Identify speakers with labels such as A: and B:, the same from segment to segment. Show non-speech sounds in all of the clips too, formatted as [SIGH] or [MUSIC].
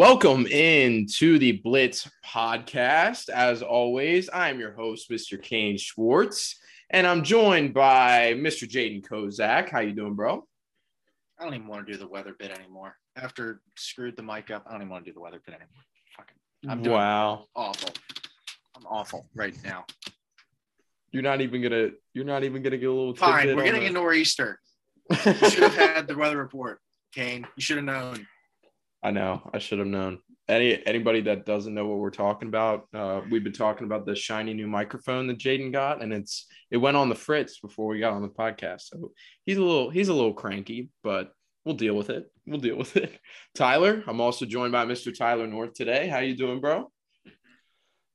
A: Welcome in to the Blitz podcast. As always, I'm your host, Mr. Kane Schwartz, and I'm joined by Mr. Jaden Kozak. How you doing, bro?
B: I don't even want to do the weather bit anymore. After screwed the mic up, I don't even want to do the weather bit anymore. Fucking, I'm doing
A: wow.
B: awful. I'm awful right now.
A: You're not even gonna. You're not even gonna get a little.
B: Fine, we're
A: the-
B: into nor'easter. [LAUGHS] You should have had the weather report, Kane. You should have known.
A: I know. I should have known. Any anybody that doesn't know what we're talking about, uh, we've been talking about the shiny new microphone that Jaden got, and it's it went on the fritz before we got on the podcast. So he's a little he's a little cranky, but we'll deal with it. We'll deal with it. [LAUGHS] Tyler, I'm also joined by Mr. Tyler North today. How you doing, bro?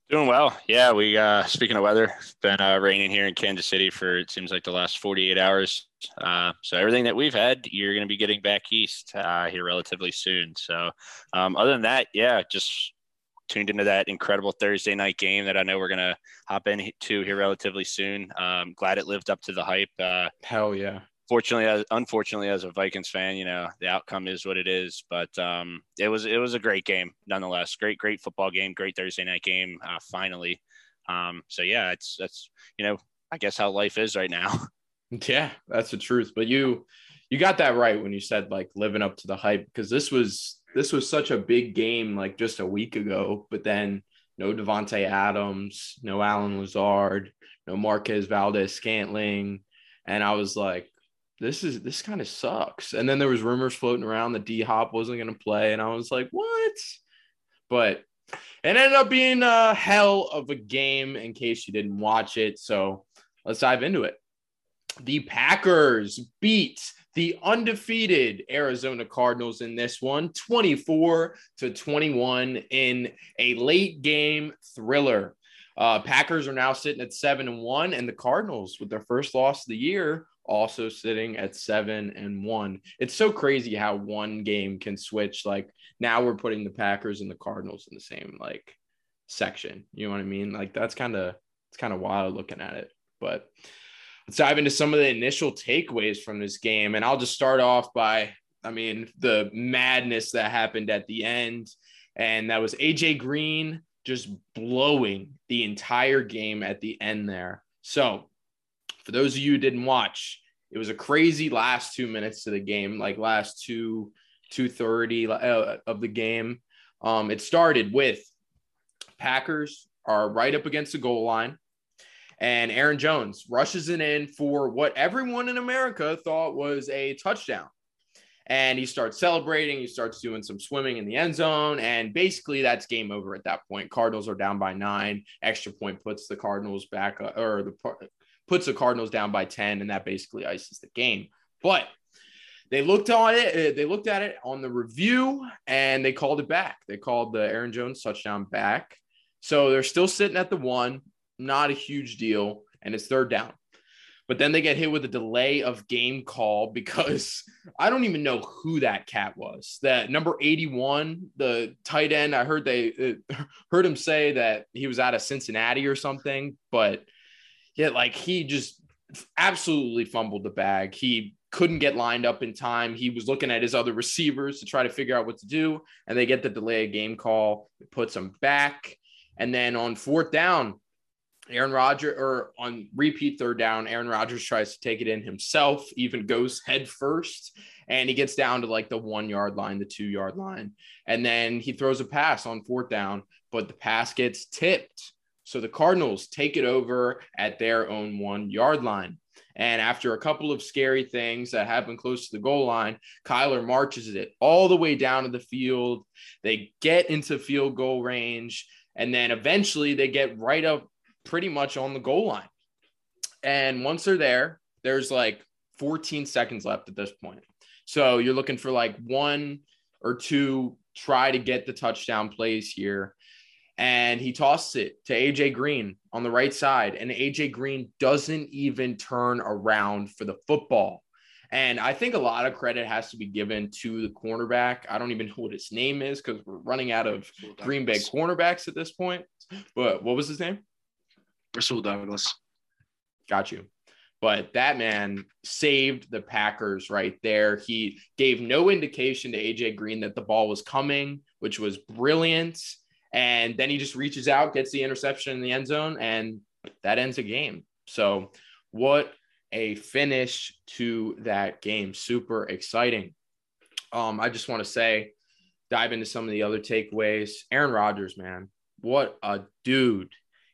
C: Doing well. Yeah, we uh speaking of weather, it's been uh raining here in Kansas City for it seems like the last 48 hours. Uh so everything that we've had, you're going to be getting back east uh here relatively soon. So um other than that, yeah, just tuned into that incredible Thursday night game that I know we're going to hop into here relatively soon. Um glad it lived up to the hype. Uh
A: Hell yeah.
C: fortunately as unfortunately as a Vikings fan, you know, the outcome is what it is, but um it was it was a great game nonetheless. Great great football game, great Thursday night game uh, finally. Um so yeah, it's that's you know, I guess how life is right now. [LAUGHS]
A: Yeah, that's the truth. But you you got that right when you said like living up to the hype because this was this was such a big game like just a week ago, but then no Davante Adams, no Allen Lazard, no Marquez Valdes Scantling, and I was like this is this kind of sucks. And then there was rumors floating around that D Hop wasn't going to play and I was like, "What?" But it ended up being a hell of a game in case you didn't watch it. So, let's dive into it the Packers beat the undefeated Arizona Cardinals in this one 24 to 21 in a late game thriller. Uh, Packers are now sitting at 7 and 1 and the Cardinals with their first loss of the year also sitting at 7 and 1. It's so crazy how one game can switch like now we're putting the Packers and the Cardinals in the same like section. You know what I mean? Like that's kind of it's kind of wild looking at it. But let's dive into some of the initial takeaways from this game. And I'll just start off by, I mean, the madness that happened at the end. And that was AJ Green just blowing the entire game at the end there. So, for those of you who didn't watch, it was a crazy last two minutes to the game, like last two, 230 uh, of the game. Um, it started with Packers are right up against the goal line and Aaron Jones rushes it in for what everyone in America thought was a touchdown. And he starts celebrating. He starts doing some swimming in the end zone. And basically, that's game over at that point. Cardinals are down by nine. Extra point puts the Cardinals back, uh, or the puts the Cardinals down by 10. And that basically ices the game. But they looked on it. They looked at it on the review and they called it back. They called the Aaron Jones touchdown back. So they're still sitting at the one not a huge deal, and it's third down. But then they get hit with a delay of game call [LAUGHS] because I don't even know who that cat was. That number 81, the tight end, I heard they uh, [LAUGHS] heard him say that he was out of Cincinnati or something, but yeah, like he just absolutely fumbled the bag. He couldn't get lined up in time. He was looking at his other receivers to try to figure out what to do, and they get the delay of game call. It puts him back. And then on fourth down, Aaron Rodgers, or on repeat third down, Aaron Rodgers tries to take it in himself, even goes head first, and he gets down to like the one yard line, the two yard line. And then he throws a pass on fourth down, but the pass gets tipped. So the Cardinals take it over at their own one yard line. And after a couple of scary things that happen close to the goal line, Kyler marches it all the way down to the field. They get into field goal range. And then eventually they get right up pretty much on the goal line. And once they're there, there's like 14 seconds left at this point. So you're looking for like one or two try to get the touchdown plays here. And he tosses it to AJ Green on the right side. And AJ Green doesn't even turn around for the football. And I think a lot of credit has to be given to the cornerback. I don't even know what his name is because we're running out of Green Bay cornerbacks at this point. But what was his name?
B: Rasul Douglas.
A: Got you. But that man saved the Packers right there. He gave no indication to AJ Green that the ball was coming, which was brilliant. And then he just reaches out, gets the interception in the end zone, and that ends a game. So, what a finish to that game. Super exciting. Um, I just want to say, dive into some of the other takeaways. Aaron Rodgers, man, what a dude.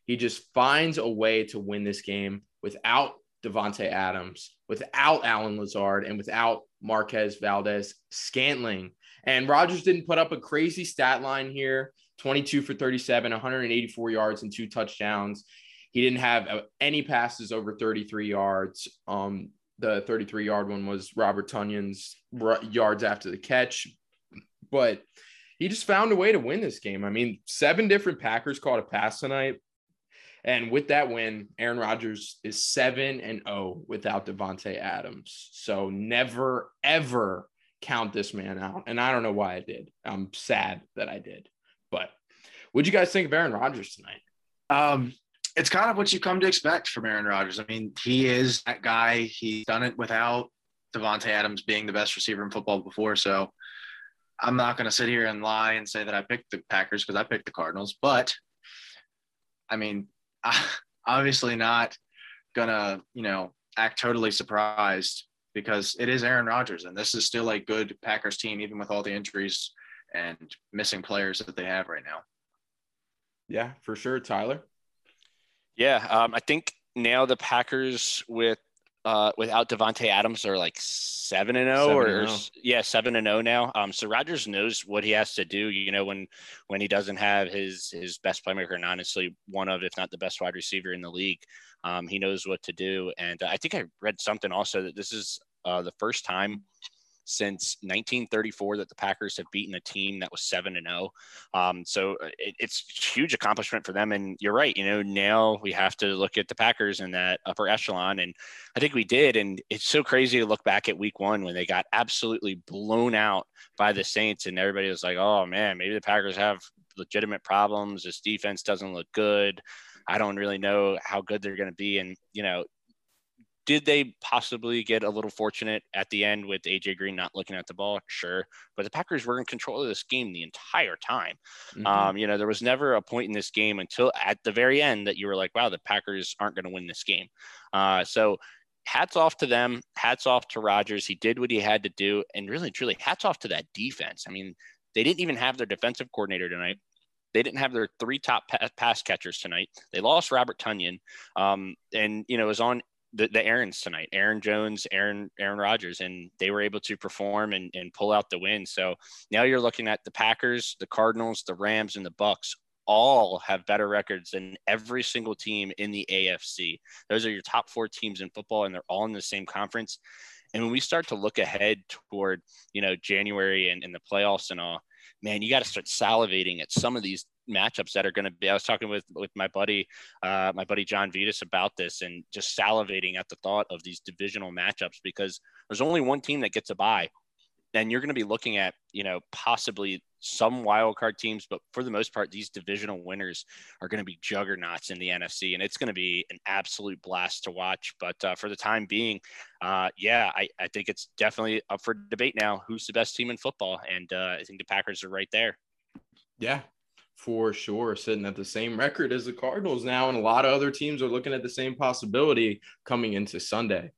A: He just finds a way to win this game without Davante Adams, without Allen Lazard, and without Marquez Valdes Scantling. And Rodgers didn't put up a crazy stat line here 22 for 37, 184 yards, and two touchdowns. He didn't have uh, any passes over 33 yards. Um, the 33 yard one was Robert Tonyan's yards after the catch, but he just found a way to win this game. I mean, seven different Packers caught a pass tonight. And with that win, Aaron Rodgers is 7 and 0 without Davante Adams. So never ever count this man out. And I don't know why I did. I'm sad that I did. But what'd you guys think of Aaron Rodgers tonight?
B: Um, it's kind of what you come to expect from Aaron Rodgers. I mean, he is that guy. He's done it without Davante Adams being the best receiver in football before. So I'm not going to sit here and lie and say that I picked the Packers because I picked the Cardinals. But I mean, [LAUGHS] obviously not going to, you know, act totally surprised because it is Aaron Rodgers and this is still a good Packers team, even with all the injuries and missing players that they have right now.
A: Yeah, for sure. Tyler.
C: Yeah, um, I think now the Packers with uh, without Davante Adams are like seven and zero, oh or oh. yeah, seven and zero oh now. Um, so Rodgers knows what he has to do. You know, when when he doesn't have his his best playmaker, and honestly, one of if not the best wide receiver in the league, um, he knows what to do. And I think I read something also that this is uh, the first time since 1934 that the Packers have beaten a team that was seven and zero. Oh. Um, so uh, it, it's huge accomplishment for them. And you're right. You know, now we have to look at the Packers in that upper echelon, and I think we did. And it's so crazy to look back at Week One when they got absolutely blown out by the Saints, and everybody was like, "Oh man, maybe the Packers have legitimate problems. This defense doesn't look good." I don't really know how good they're going to be. And, you know, did they possibly get a little fortunate at the end with AJ Green not looking at the ball? Sure. But the Packers were in control of this game the entire time. Mm-hmm. Um, you know, there was never a point in this game until at the very end that you were like, wow, the Packers aren't going to win this game. Uh, so hats off to them. Hats off to Rodgers. He did what he had to do. And really, truly, hats off to that defense. I mean, they didn't even have their defensive coordinator tonight. They didn't have their three top pass catchers tonight. They lost Robert Tonyan. um, and you know it was on the, the Aaron's tonight, Aaron Jones, Aaron, Aaron Rodgers, and they were able to perform and, and pull out the win. So now you're looking at the Packers, the Cardinals, the Rams, and the Bucs all have better records than every single team in the AFC. Those are your top four teams in football, and they're all in the same conference. And when we start to look ahead toward, you know, January and, and the playoffs and all, man, you got to start salivating at some of these matchups that are going to be. I was talking with with my buddy, uh, my buddy John Vitas about this, and just salivating at the thought of these divisional matchups because there's only one team that gets a bye, and you're going to be looking at you know possibly some wild card teams, but for the most part, these divisional winners are going to be juggernauts in the NFC, and it's going to be an absolute blast to watch. But uh, for the time being, uh, yeah, I, I think it's definitely up for debate now. Who's the best team in football? And uh, I think the Packers are right there.
A: Yeah, for sure, sitting at the same record as the Cardinals now, and a lot of other teams are looking at the same possibility coming into Sunday.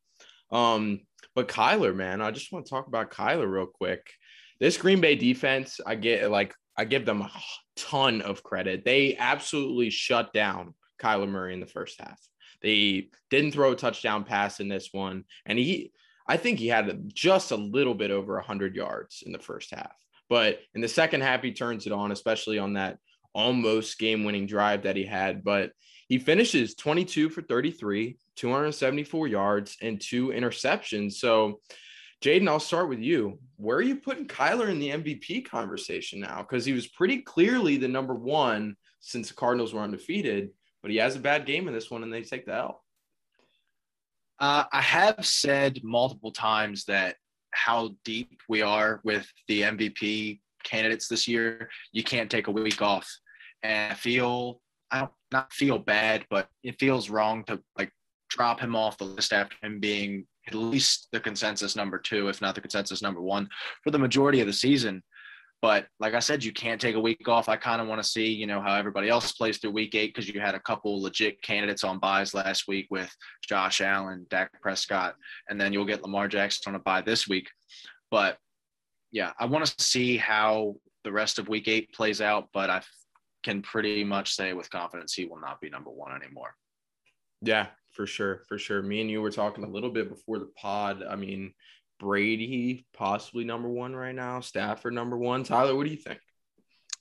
A: Um, but Kyler, man, I just want to talk about Kyler real quick. This Green Bay defense, I get like I give them a ton of credit. They absolutely shut down Kyler Murray in the first half. They didn't throw a touchdown pass in this one, and he, I think he had just a little bit over 100 yards in the first half. But in the second half, he turns it on, especially on that almost game winning drive that he had. But he finishes 22 for 33, 274 yards, and two interceptions. So Jaden, I'll start with you. Where are you putting Kyler in the MVP conversation now? Because he was pretty clearly the number one since the Cardinals were undefeated, but he has a bad game in this one and they take the L.
B: Uh, I have said multiple times that how deep we are with the MVP candidates this year. You can't take a week off, and I feel I don't not feel bad, but it feels wrong to like drop him off the list after him being at least the consensus number two, if not the consensus number one, for the majority of the season. But like I said, you can't take a week off. I kind of want to see, you know, how everybody else plays through week eight because you had a couple legit candidates on byes last week with Josh Allen, Dak Prescott, and then you'll get Lamar Jackson on a bye this week. But yeah, I want to see how the rest of week eight plays out, but I can pretty much say with confidence he will not be number one anymore.
A: Yeah, for sure. For sure. Me and you were talking a little bit before the pod. I mean, Brady possibly number one right now, Stafford number one. Tyler, what do you think?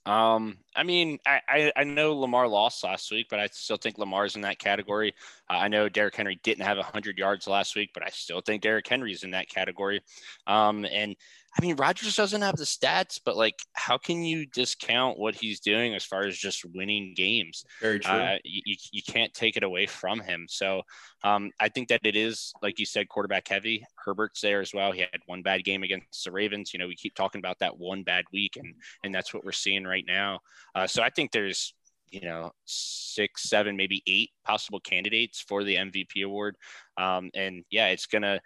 C: Um, I mean, I, I, know Lamar lost last week, but I still think Lamar's in that category. Uh, I know Derrick Henry didn't have 100 yards last week, but I still think Derrick Henry's in that category. Um, and I mean, Rodgers doesn't have the stats, but like, how can you discount what he's doing as far as just winning games?
A: Very true. Uh,
C: you, you can't take it away from him. So um, I think that it is, like you said, quarterback heavy. Herbert's there as well. He had one bad game against the Ravens. You know, we keep talking about that one bad week, and and that's what we're seeing right now. Uh, so I think there's you know six seven maybe eight possible candidates for the mvp award um, and yeah it's gonna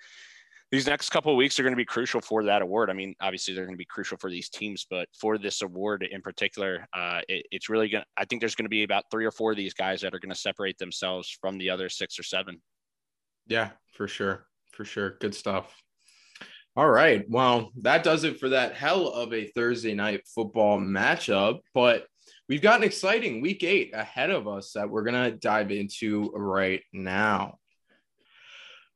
C: these next couple of weeks are going to be crucial for that award. I mean, obviously they're going to be crucial for these teams, but for this award in particular, uh, it, it's really going. to I think there's going to be about three or four of these guys that are going to separate themselves from the other six or seven.
A: Yeah, for sure, for sure. Good stuff. All right, well, that does it for that hell of a Thursday night football matchup, but. We've got an exciting week eight ahead of us that we're going to dive into right now.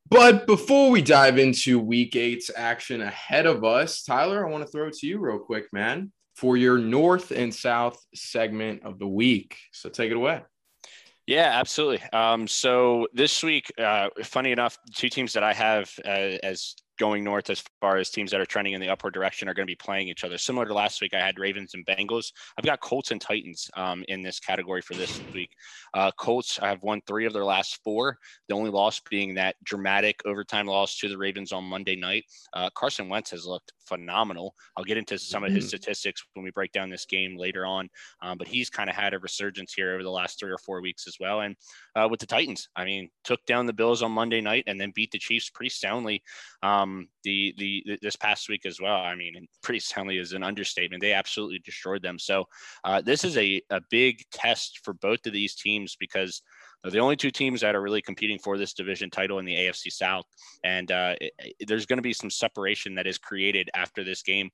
A: But before we dive into week eight's action ahead of us, Tyler, I want to throw it to you real quick, man, for your North and South segment of the week. So take it away.
C: Yeah, absolutely. Um, so this week, uh, funny enough, two teams that I have uh, as going north as far as teams that are trending in the upward direction are going to be playing each other. Similar to last week, I had Ravens and Bengals. I've got Colts and Titans um, in this category for this week. Uh, Colts, I have won three of their last four. The only loss being that dramatic overtime loss to the Ravens on Monday night. Uh, Carson Wentz has looked phenomenal. I'll get into some of his mm-hmm. statistics when we break down this game later on, um, but he's kind of had a resurgence here over the last three or four weeks as well. And uh, with the Titans, I mean, took down the Bills on Monday night and then beat the Chiefs pretty soundly. Um, um, the, the this past week as well. I mean, pretty soundly is an understatement. They absolutely destroyed them. So uh, this is a, a big test for both of these teams because they're the only two teams that are really competing for this division title in the AFC South. And uh, it, it, there's going to be some separation that is created after this game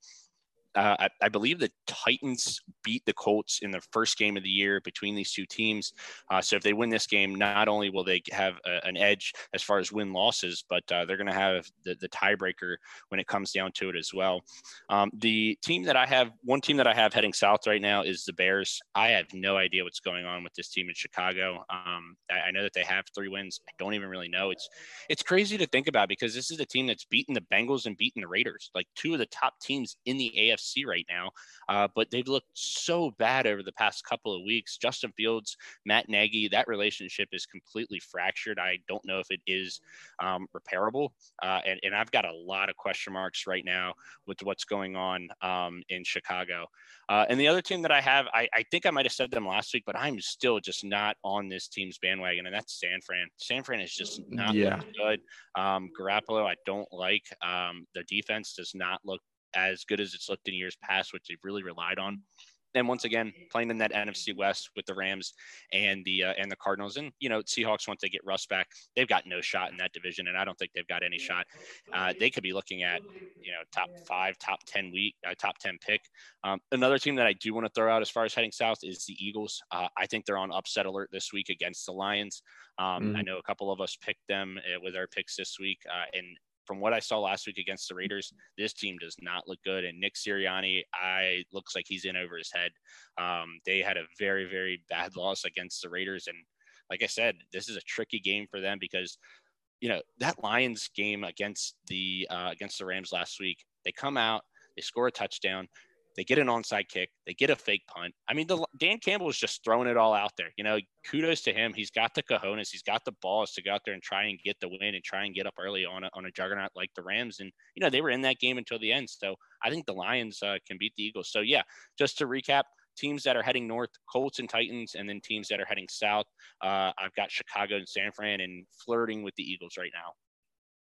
C: uh, I, I, believe the Titans beat the Colts in the first game of the year between these two teams. Uh, so if they win this game, not only will they have a, an edge as far as win losses, but uh, they're going to have the, the, tiebreaker when it comes down to it as well. Um, the team that I have, one team that I have heading south right now is the Bears. I have no idea what's going on with this team in Chicago. Um, I, I know that they have three wins. I don't even really know. It's it's crazy to think about because this is a team that's beaten the Bengals and beaten the Raiders, like two of the top teams in the AFC see right now. Uh, but they've looked so bad over the past couple of weeks. Justin Fields, Matt Nagy, that relationship is completely fractured. I don't know if it is um, repairable. Uh, and, and I've got a lot of question marks right now with what's going on um, in Chicago. Uh, and the other team that I have, I, I think I might have said them last week, but I'm still just not on this team's bandwagon, and that's San Fran. San Fran is just not yeah. good. Um, Garoppolo, I don't like. Um, the defense does not look as good as it's looked in years past, which they've really relied on. And once again, playing in that NFC West with the Rams and the uh, and the Cardinals, and you know Seahawks once they get Russ back, they've got no shot in that division, and I don't think they've got any shot. Uh, they could be looking at you know top five, top ten week, uh, top ten pick. Um, another team that I do want to throw out as far as heading south is the Eagles. Uh, I think they're on upset alert this week against the Lions. Um, mm. I know a couple of us picked them uh, with our picks this week, uh, and from what I saw last week against the Raiders, this team does not look good. And Nick Sirianni, I looks like he's in over his head. Um, they had a very, very bad loss against the Raiders. And like I said, this is a tricky game for them because you know that Lions game against the uh, against the Rams last week. They come out, they score a touchdown, they get an onside kick, they get a fake punt. I mean, the, Dan Campbell is just throwing it all out there. You know, kudos to him. He's got the cojones, he's got the balls to go out there and try and get the win and try and get up early on a, on a juggernaut like the Rams. And you know, they were in that game until the end. So I think the Lions uh, can beat the Eagles. So yeah, just to recap, teams that are heading north, Colts and Titans, and then teams that are heading south. Uh, I've got Chicago and San Fran and flirting with the Eagles right now.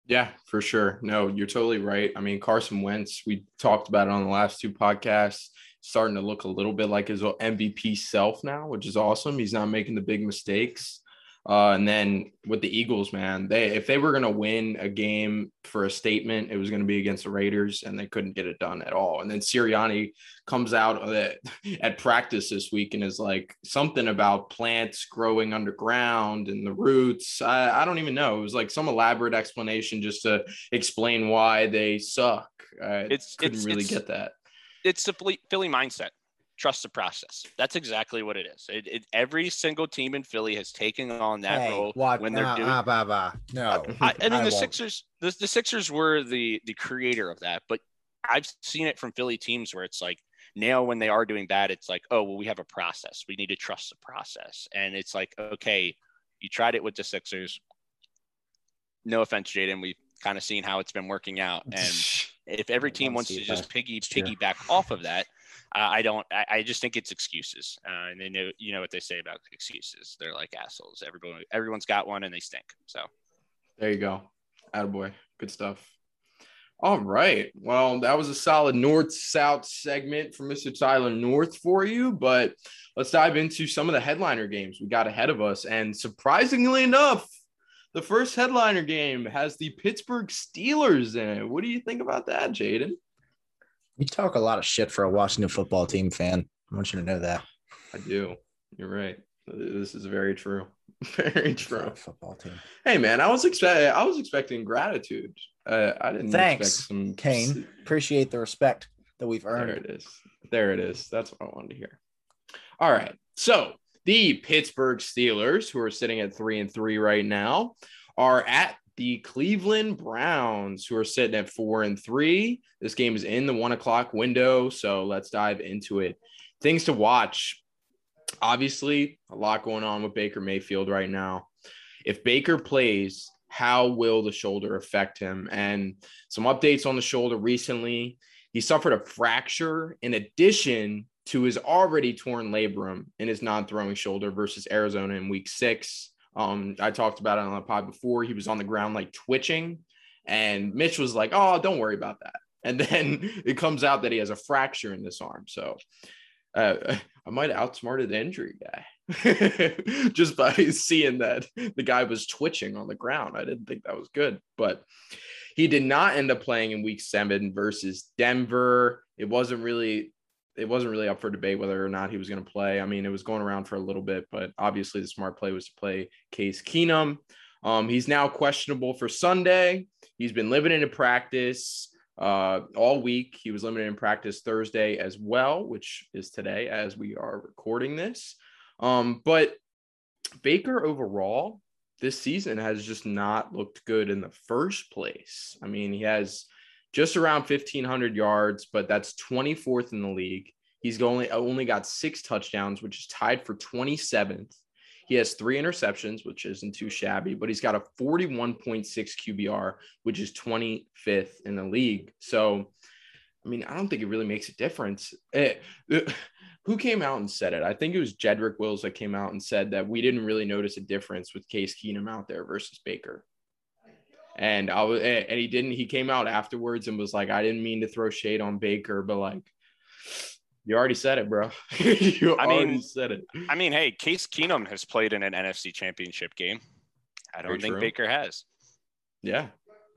A: Yeah, for sure. No, you're totally right. I mean, Carson Wentz, we talked about it on the last two podcasts, starting to look a little bit like his MVP self now, which is awesome. He's not making the big mistakes. Uh, and then with the Eagles, man, they if they were going to win a game for a statement, it was going to be against the Raiders, and they couldn't get it done at all. And then Sirianni comes out at, [LAUGHS] at practice this week and is like something about plants growing underground and the roots. I, I don't even know. It was like some elaborate explanation just to explain why they suck. I it's, couldn't it's, really it's, get that.
C: It's the Philly mindset trust the process. That's exactly what it is. It, it, every single team in Philly has taken on that hey, role
D: what?
C: when they're doing.
D: Uh, bah, bah. No,
C: I, I mean I the Sixers. The, the Sixers were the the creator of that, but I've seen it from Philly teams where it's like now when they are doing bad, it's like, oh well, we have a process. We need to trust the process, and it's like, okay, you tried it with the Sixers. No offense, Jaden. We've kind of seen how it's been working out, and [LAUGHS] if every team wants to just piggy piggyback off of that, I don't. I, I, just think it's excuses, uh, and they know you know what they say about excuses. They're like assholes. Everyone, everyone's got one, and they stink. So
A: there you go, attaboy. Good stuff. All right. Well, that was a solid north south segment for Mr. Tyler North for you, but let's dive into some of the headliner games we got ahead of us. And surprisingly enough, the first headliner game has the Pittsburgh Steelers in it. What do you think about that, Jaden?
D: You talk a lot of shit for a Washington football team fan. I want you to know that.
A: I do. You're right. This is very true. [LAUGHS] Very true.
D: Football team.
A: Hey man, I was expecting I was expecting gratitude. Uh, I didn't
D: Thanks,
A: expect some
D: Kane. Appreciate the respect that we've earned.
A: There it is. There it is. That's what I wanted to hear. All right. So the Pittsburgh Steelers, who are sitting at three and three right now, are at the Cleveland Browns, who are sitting at four and three. This game is in the one o'clock window. So let's dive into it. Things to watch. Obviously, a lot going on with Baker Mayfield right now. If Baker plays, how will the shoulder affect him? And some updates on the shoulder recently. He suffered a fracture in addition to his already torn labrum in his non throwing shoulder versus Arizona in week six. Um, I talked about it on the pod before. He was on the ground like twitching, and Mitch was like, "Oh, don't worry about that." [LAUGHS] And then it comes out that he has a fracture in this arm. So uh, [LAUGHS] I might have outsmarted the injury guy [LAUGHS] just by seeing that the guy was twitching on the ground. I didn't think that was good, but he did not end up playing in week seven versus Denver. It wasn't really it wasn't really up for debate whether or not he was going to play. I mean, it was going around for a little bit, but obviously the smart play was to play Case Keenum. Um, he's now questionable for Sunday. He's been limited in practice uh, all week. He was limited in practice Thursday as well, which is today as we are recording this. Um, but Baker overall this season has just not looked good in the first place. I mean, he has just around 1500 yards, but that's 24th in the league. He's only only got six touchdowns, which is tied for 27th. He has three interceptions, which isn't too shabby, but he's got a 41.6 QBR, which is 25th in the league. So, I mean, I don't think it really makes a difference. It, eh, who came out and said it? I think it was Jedrick Wills that came out and said that we didn't really notice a difference with Case Keenum out there versus Baker. And I was, and he didn't. He came out afterwards and was like, "I didn't mean to throw shade on Baker, but like, you already said it, bro. [LAUGHS] you I mean, said it.
C: I mean, hey, Case Keenum has played in an NFC Championship game. I don't very think true. Baker has.
A: Yeah,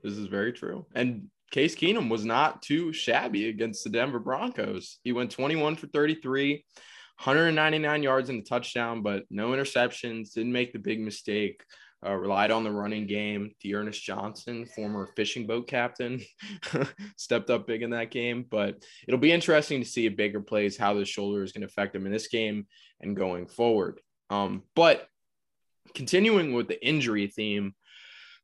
A: this is very true. And Case Keenum was not too shabby against the Denver Broncos. He went 21 for 33, 199 yards and a touchdown, but no interceptions. Didn't make the big mistake uh, relied on the running game. D'Ernest Johnson, former fishing boat captain, [LAUGHS] stepped up big in that game. But it'll be interesting to see if Baker plays how the shoulder is going to affect him in this game and going forward. Um, but continuing with the injury theme,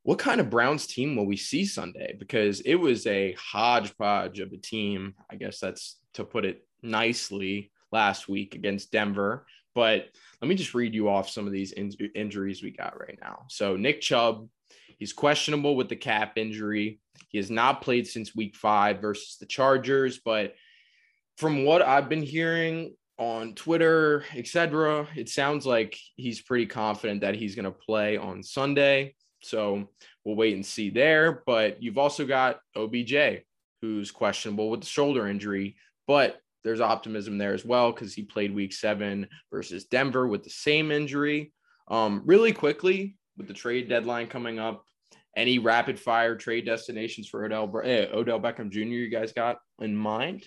A: what kind of Browns team will we see Sunday? Because it was a hodgepodge of a team. I guess that's to put it nicely last week against Denver. But let me just read you off some of these in- injuries we got right now. So Nick Chubb, he's questionable with the cap injury. He has not played since week five versus the Chargers. But from what I've been hearing on Twitter, etc., it sounds like he's pretty confident that he's going to play on Sunday. So we'll wait and see there. But you've also got OBJ, who's questionable with the shoulder injury, but there's optimism there as well because he played week seven versus Denver with the same injury. Um, really quickly, with the trade deadline coming up, any rapid fire trade destinations for Odell, eh, Odell Beckham Jr. you guys got in mind?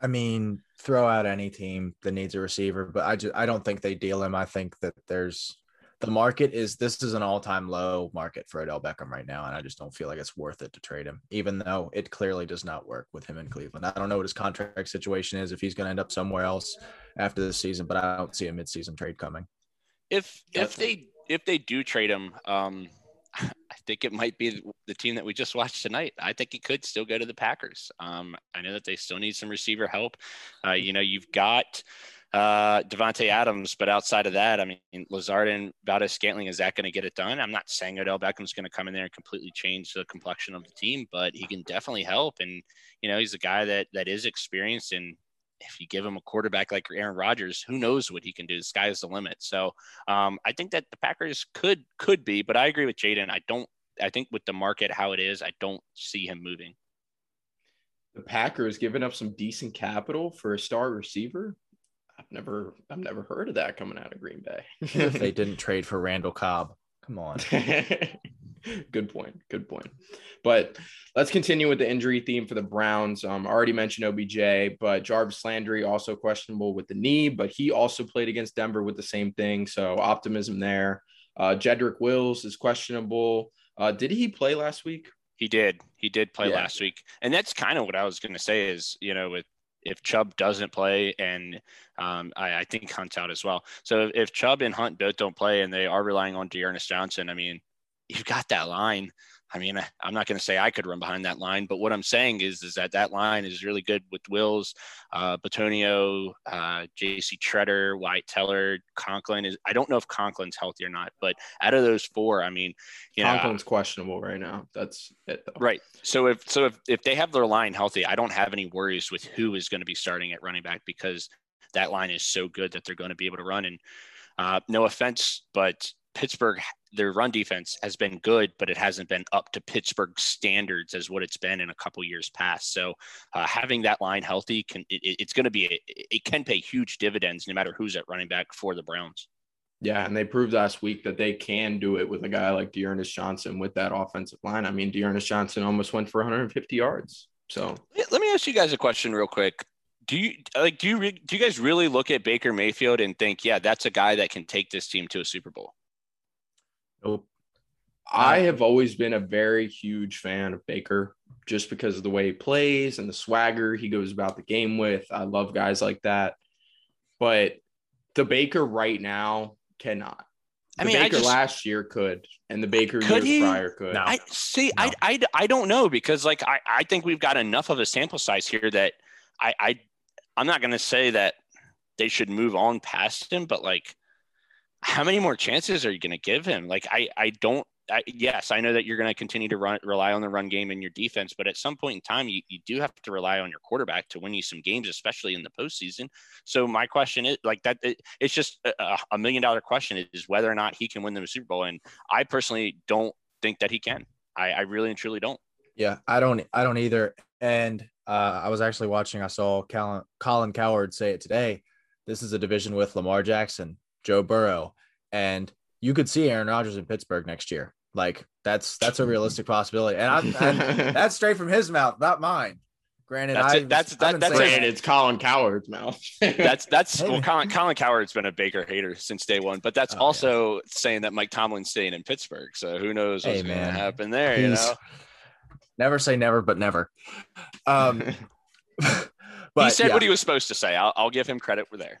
D: I mean, throw out any team that needs a receiver, but I just I don't think they deal him. I think that there's the market is this is an all-time low market for Odell Beckham right now, and I just don't feel like it's worth it to trade him, even though it clearly does not work with him in Cleveland. I don't know what his contract situation is if he's going to end up somewhere else after this season, but I don't see a midseason trade coming.
C: If if they if they do trade him, um, [LAUGHS] I think it might be the team that we just watched tonight. I think he could still go to the Packers. Um, I know that they still need some receiver help. Uh, you know, you've got uh, Davante Adams. But outside of that, I mean, Lazard and Valdes-Scantling, is that going to get it done? I'm not saying Odell Beckham's going to come in there and completely change the complexion of the team, but he can definitely help. And, you know, he's a guy that that is experienced and if you give him a quarterback like Aaron Rodgers, who knows what he can do? The sky is the limit. So um, I think that the Packers could could be, but I agree with Jaden. I don't. I think with the market how it is, I don't see him moving.
A: The Packers giving up some decent capital for a star receiver. I've never I've never heard of that coming out of Green Bay.
D: if they didn't [LAUGHS] trade for Randall Cobb. Come on. [LAUGHS]
A: good point. Good point. But let's continue with the injury theme for the Browns. Um, I already mentioned OBJ, but Jarvis Landry also questionable with the knee, but he also played against Denver with the same thing. So optimism there. Uh, Jedrick Wills is questionable. Uh, did he play last week?
C: He did. He did play yeah. last week, and that's kind of what I was going to say. Is you know with if Chubb doesn't play, and um, I, I, think Hunt's out as well. So if Chubb and Hunt both don't play, and they are relying on D'Ernest Johnson, I mean, you've got that line. I mean, I'm not going to say I could run behind that line, but what I'm saying is, is that that line is really good with Wills, uh, Bitonio, uh, J.C. Tretter, Wyatt Teller, Conklin. Is I don't know if Conklin's healthy or not, but out of those four, I mean, you
A: Conklin's know, questionable right now. That's it, though.
C: right. So if so if if they have their line healthy, I don't have any worries with who is going to be starting at running back because that line is so good that they're going to be able to run. And uh, no offense, but Pittsburgh, their run defense has been good, but it hasn't been up to Pittsburgh standards as what it's been in a couple years past. So uh, having that line healthy can it, it's going to be a, it can pay huge dividends no matter who's at running back for the Browns.
A: Yeah, and they proved last week that they can do it with a guy like D'Ernest Johnson with that offensive line. I mean, D'Ernest Johnson almost went for 150 yards. So
C: let me ask you guys a question real quick do you like do you do you guys really look at Baker Mayfield and think, yeah, that's a guy that can take this team to a Super Bowl?
A: Nope. I uh, have always been a very huge fan of Baker just because of the way he plays and the swagger he goes about the game with. I love guys like that. But the Baker right now cannot. The I mean, Baker just, last year could, and the Baker years he? prior could.
C: No. I see. No. I, I, I don't know because like I, I think we've got enough of a sample size here that I, I I'm not going to say that they should move on past him, but like how many more chances are you going to give him? Like, I, I don't, I, yes, I know that you're going to continue to run, rely on the run game and your defense, but at some point in time, you, you do have to rely on your quarterback to win you some games, especially in the postseason. So my question is like that, it, it's just a, a million dollar question is whether or not he can win the Super Bowl. And I personally don't think that he can. I, I really and truly don't.
D: Yeah, I don't, I don't either. And uh, I was actually watching, I saw Colin, Colin Cowherd say it today. This is a division with Lamar Jackson, Joe Burrow, and you could see Aaron Rodgers in Pittsburgh next year. Like that's that's a realistic possibility, and, I, and [LAUGHS] that's straight from his mouth, not mine. Granted,
C: that's
D: I,
C: it. that's that, that's
A: granted, it's Colin Cowherd's mouth. [LAUGHS]
C: that's that's well, Colin Colin Cowherd's been a Baker hater since day one, but that's oh, also yeah. saying that Mike Tomlin's staying in Pittsburgh. So who knows what's hey, going to happen there? He's, you know,
D: never say never, but never. Um, [LAUGHS]
C: but, he said yeah. what he was supposed to say. I'll, I'll give him credit for there.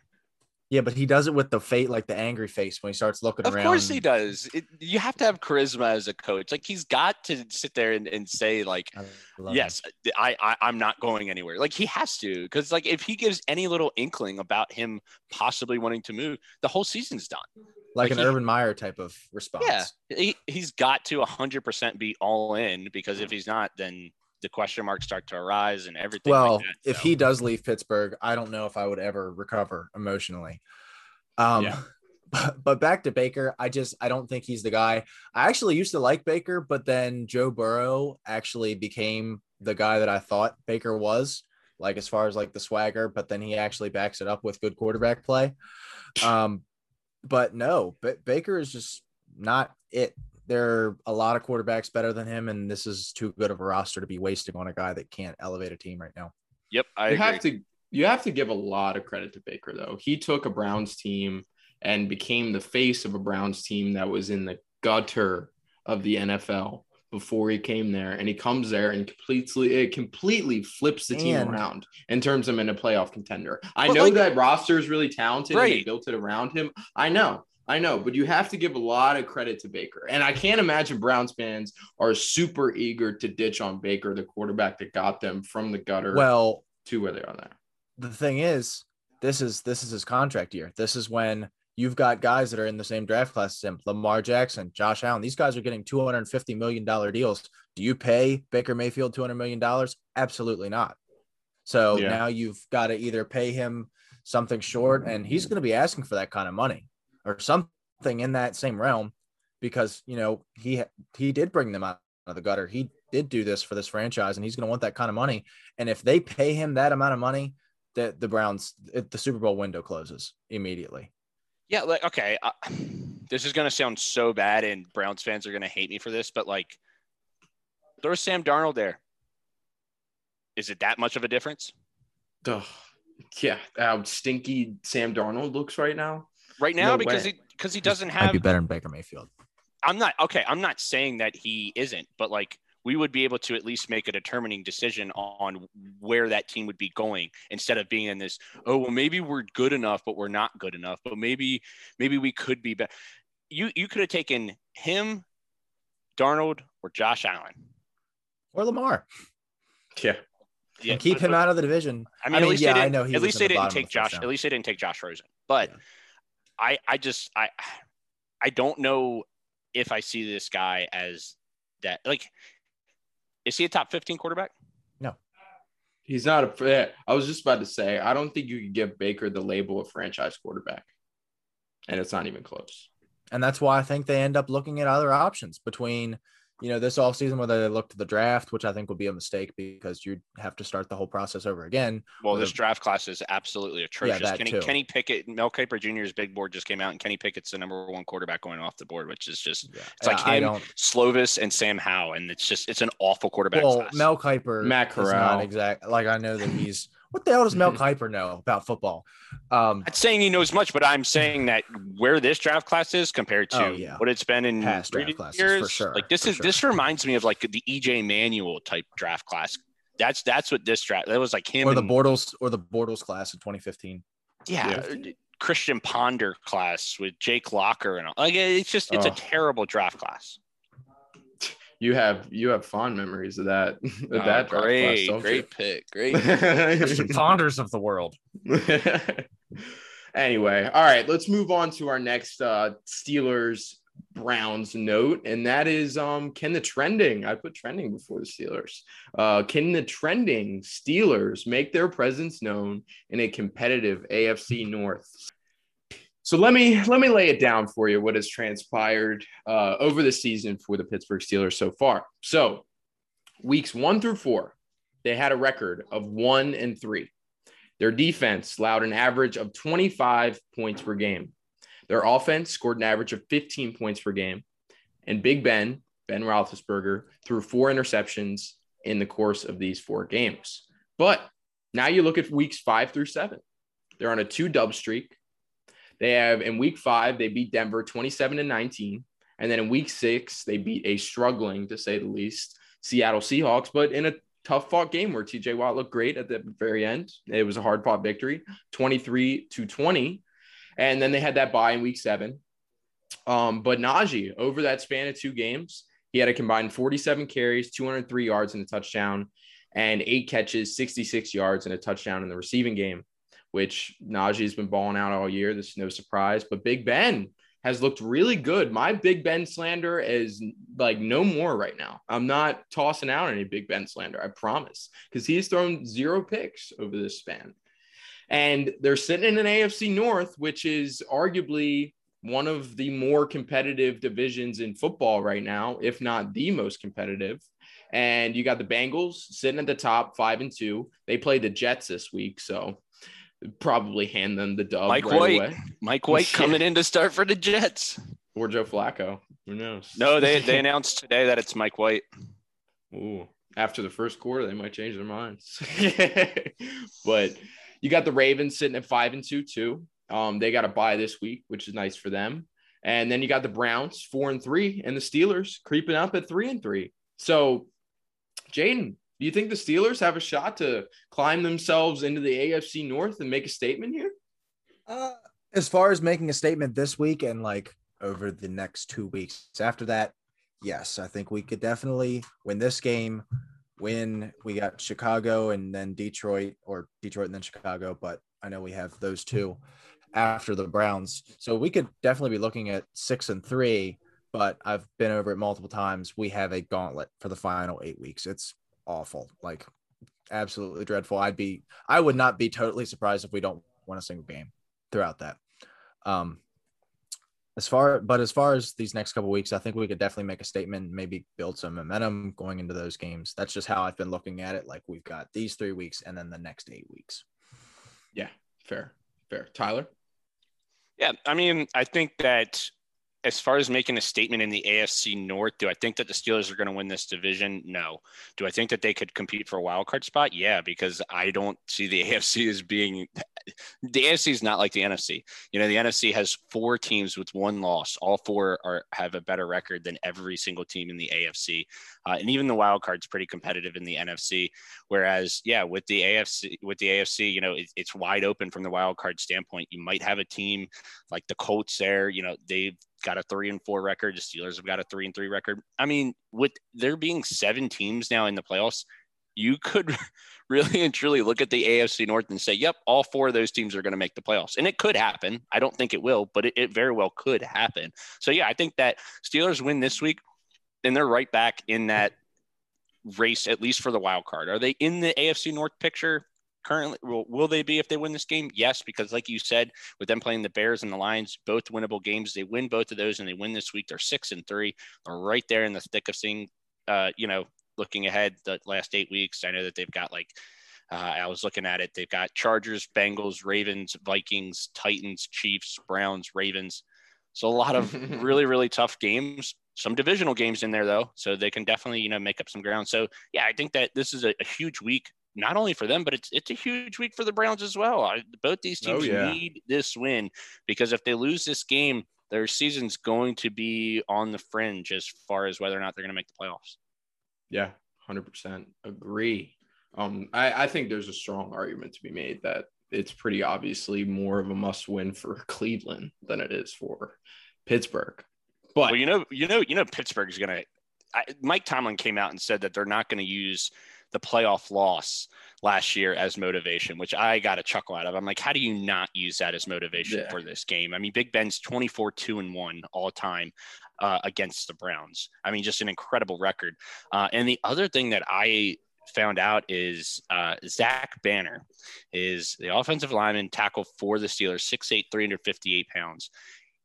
D: Yeah, but he does it with the fate, like the angry face when he starts looking
C: Of
D: around.
C: Of course he does. It, you have to have charisma as a coach. Like he's got to sit there and, and say like,
D: I him.
C: yes, I, I I'm not going anywhere. Like he has to, because like if he gives any little inkling about him possibly wanting to move, the whole season's done.
D: like,
C: like
D: an
C: he-
D: Urban Meyer type of response.
C: Yeah, he, he's got to 100% be all in because if he's not, then the question marks start to arise and everything.
D: Well,
C: like that.
D: if
C: So,
D: he does leave Pittsburgh, I don't know if I would ever recover emotionally. Um,
C: Yeah. [LAUGHS]
D: but, but back to Baker, I just I don't think he's the guy. I actually used to like Baker, but then Joe Burrow actually became the guy that I thought Baker was, like as far as like the swagger. But then he actually backs it up with good quarterback play. [LAUGHS] Um, but no, ba- Baker is just not it. There are a lot of quarterbacks better than him, and this is too good of a roster to be wasting on a guy that can't elevate a team right now.
C: yep, I
A: you
C: agree.
A: have to you have to give a lot of credit to Baker though. He took a Browns team and became the face of a Browns team that was in the gutter of the NFL before he came there and he comes there and completely it completely flips the team
D: And-
A: around and turns them into playoff contender. I know
C: like-
A: that roster is really talented and they built it around him. I know. I know, but you have to give a lot of credit to Baker. And I can't imagine Browns fans are super eager to ditch on Baker, the quarterback that got them from the gutter
D: Well,
A: to where they are now.
D: the thing is, this is this is his contract year. This is when you've got guys that are in the same draft class as him, Lamar Jackson, Josh Allen. These guys are getting two hundred and fifty million dollar deals. Do you pay Baker Mayfield two hundred million dollars? Absolutely not. So
A: Yeah.
D: now you've got to either pay him something short, and he's going to be asking for that kind of money or something in that same realm, because you know he he did bring them out of the gutter. He did do this for this franchise, and he's going to want that kind of money. And if they pay him that amount of money, the the Browns it, the Super Bowl window closes immediately.
C: Yeah, like okay, uh, this is gonna sound so bad, and Browns fans are gonna hate me for this, but like, throw Sam Darnold there. Is it that much of a difference
A: Ugh. Yeah, how stinky Sam Darnold looks right now.
C: Right now?
A: No
C: because
A: way.
C: he because he doesn't
D: Might
C: have.
D: be better than Baker Mayfield.
C: I'm not okay. I'm not saying that he isn't, but like we would be able to at least make a determining decision on where that team would be going instead of being in this. Oh well, maybe we're good enough, but we're not good enough. But maybe maybe we could be better. You you could have taken him, Darnold, or Josh Allen.
D: Or Lamar.
A: Yeah.
C: Yeah,
D: and keep
C: but-
D: him out of the division.
C: I mean,
D: I
C: at least
D: yeah,
C: they
D: I
C: didn't,
D: know he
C: at least they
D: the
C: didn't take Josh. At least they didn't take Josh Rosen. But
D: Yeah.
C: I, I just, I, I don't know if I see this guy as that. Like, is he a top fifteen quarterback? No.
A: He's not a I was just about to say, I don't think you could give Baker the label of franchise quarterback, and it's not even close.
D: And that's why I think they end up looking at other options between, you know, this offseason, whether they look to the draft, which I think would be a mistake because you'd have to start the whole process over again.
C: Well, this
D: the-
C: draft class is absolutely atrocious.
D: that
C: Kenny,
D: too.
C: Kenny Pickett, Mel Kiper Jr.'s big board just came out, and Kenny Pickett's the number one quarterback going off the board, which is just
D: Yeah.
C: It's like
D: I
C: him,
D: don't.
C: Slovis and Sam Howell, and it's just it's an awful quarterback
D: Well,
C: class.
D: Mel Kiper,
A: Matt
D: is
A: Corral.
D: not exact. Like I know that he's. What the hell does Mel Kiper know about football? Um,
C: not saying he knows much, but I'm saying that where this draft class is compared to
D: Oh, yeah.
C: what it's been in
D: Past draft classes,
C: years,
D: for sure,
C: like this
D: for
C: is this reminds me of like the EJ Manuel type draft class. That's that's what this draft. That was like him
D: or the
C: and-
D: Bortles or the Bortles class of 2015.
C: yeah, Christian Ponder class with Jake Locker and all. Like it's just it's a
A: Oh.
C: terrible draft class.
A: You have you have fond memories of that. [LAUGHS] of
C: Oh,
A: that draft class,
C: great,
A: don't
C: great pick, [LAUGHS] great.
A: you?
D: Ponders of the world. [LAUGHS]
A: anyway, all right, let's move on to our next uh Steelers Browns note, and that is um can the trending I put trending before the Steelers. Uh can the trending Steelers make their presence known in a competitive AFC North? So let me let me lay it down for you what has transpired uh, over the season for the Pittsburgh Steelers so far. So weeks one through four, they had a record of one and three. Their defense allowed an average of 25 points per game. Their offense scored an average of 15 points per game. And Big Ben, Ben Roethlisberger, threw four interceptions in the course of these four games. But now you look at weeks five through seven. They're on a two dub streak. They have in week five, they beat Denver 27 to 19. And then in week six, they beat a struggling, to say the least, Seattle Seahawks, but in a tough fought game where TJ Watt looked great at the very end. It was a hard fought victory, 23 to 20. And then they had that bye in week seven. Um, but Najee, over that span of two games, he had a combined 47 carries, 203 yards, and a touchdown, and eight catches, 66 yards, and a touchdown in the receiving game, which Najee's been balling out all year. This is no surprise. But Big Ben has looked really good. My Big Ben slander is like no more right now. I'm not tossing out any Big Ben slander, I promise, because he's thrown zero picks over this span. And they're sitting in an AFC North, which is arguably one of the more competitive divisions in football right now, if not the most competitive. And you got the Bengals sitting at the top, five and two. They played the Jets this week, so probably hand them the dub.
C: Mike
A: right
C: White,
A: away.
C: Mike White [LAUGHS] coming in to start for the Jets.
A: or Joe Flacco. Who knows?
C: No, they [LAUGHS] they announced today that it's Mike White.
A: Ooh, after the first quarter, they might change their minds. [LAUGHS] but you got the Ravens sitting at five and two too. Um, they got a bye this week, which is nice for them. And then you got the Browns four and three, and the Steelers creeping up at three and three. So, Jaden, do you think the Steelers have a shot to climb themselves into the AFC North and make a statement here?
D: Uh, as far as making a statement this week and like over the next two weeks after that, yes, I think we could definitely win this game. Win. We got Chicago and then Detroit, or Detroit and then Chicago, but I know we have those two after the Browns. So we could definitely be looking at six and three. But I've been over it multiple times. We have a gauntlet for the final eight weeks. It's awful, like absolutely dreadful. I'd be, I would not be totally surprised if we don't win a single game throughout that. Um, as far, but as far as these next couple weeks, I think we could definitely make a statement, maybe build some momentum going into those games. That's just how I've been looking at it. Like we've got these three weeks and then the next eight weeks.
A: Yeah, fair, fair. Tyler?
C: Yeah, I mean, I think that as far as making a statement in the AFC North, do I think that the Steelers are going to win this division? No. Do I think that they could compete for a wild card spot? Yeah, because I don't see the [LAUGHS] AFC as being [LAUGHS] the AFC is not like the NFC. You know, the NFC has four teams with one loss. All four are have a better record than every single team in the AFC, uh, and even the wild card's pretty competitive in the NFC. Whereas, yeah, with the AFC, with the AFC, you know, it, it's wide open from the wild card standpoint. You might have a team like the Colts there. You know, they've got a three and four record. The Steelers have got a three and three record. I mean, with there being seven teams now in the playoffs, you could [LAUGHS] really and truly look at the AFC North and say, yep, all four of those teams are going to make the playoffs. And it could happen. I don't think it will, but it, it very well could happen. So, yeah, I think that Steelers win this week and they're right back in that race, at least for the wild card. Are they in the AFC North picture? Currently, will, will they be if they win this game? Yes, because like you said, with them playing the Bears and the Lions, both winnable games, they win both of those and they win this week. They're six and three. They're right there in the thick of seeing, uh, you know, looking ahead the last eight weeks. I know that they've got like uh, I was looking at it. They've got Chargers, Bengals, Ravens, Vikings, Titans, Chiefs, Browns, Ravens. So a lot of [LAUGHS] really, really tough games. Some divisional games in there though, so they can definitely you know make up some ground. So yeah, I think that this is a, a huge week, not only for them, but it's it's a huge week for the Browns as well. I, both these
A: Oh,
C: teams
A: yeah.
C: need this win because if they lose this game, their season's going to be on the fringe as far as whether or not they're going to make the playoffs.
A: Yeah, hundred percent agree. Um, I, I think there's a strong argument to be made that it's pretty obviously more of a must-win for [LAUGHS] Cleveland than it is for Pittsburgh. But
C: Well, you know, you know, you know, Pittsburgh's going to. Mike Tomlin came out and said that they're not going to use the playoff loss last year as motivation, which I got a chuckle out of. I'm like, how do you not use that as motivation
A: Yeah.
C: for this game? I mean, Big Ben's 24 2 and 1 all time uh, against the Browns. I mean, just an incredible record. Uh, and the other thing that I found out is uh, Zach Banner is the offensive lineman tackle for the Steelers, 6'8, 358 pounds.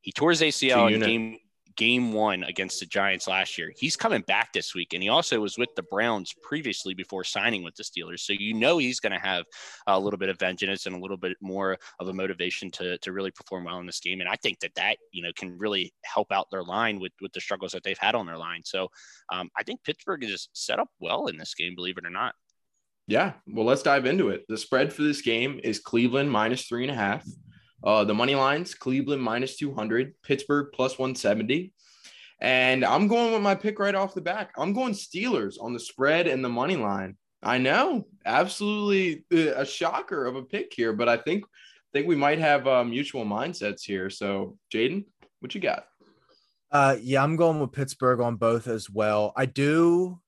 C: He tore his ACL in game game one against the Giants last year. He's coming back this week, and he also was with the Browns previously before signing with the Steelers. So you know he's going to have a little bit of vengeance and a little bit more of a motivation to to really perform well in this game. And I think that that you know can really help out their line with with the struggles that they've had on their line. So um, I think Pittsburgh is set up well in this game, believe it or not.
A: yeah, well, let's dive into it. The spread for this game is Cleveland minus three and a half. Uh, the money lines Cleveland minus 200, Pittsburgh plus 170. And I'm going with my pick right off the back. I'm going Steelers on the spread and the money line. I know, absolutely uh, a shocker of a pick here, but I think I think we might have uh, mutual mindsets here. So, Jaden, what you got?
D: Uh, yeah, I'm going with Pittsburgh on both as well. I do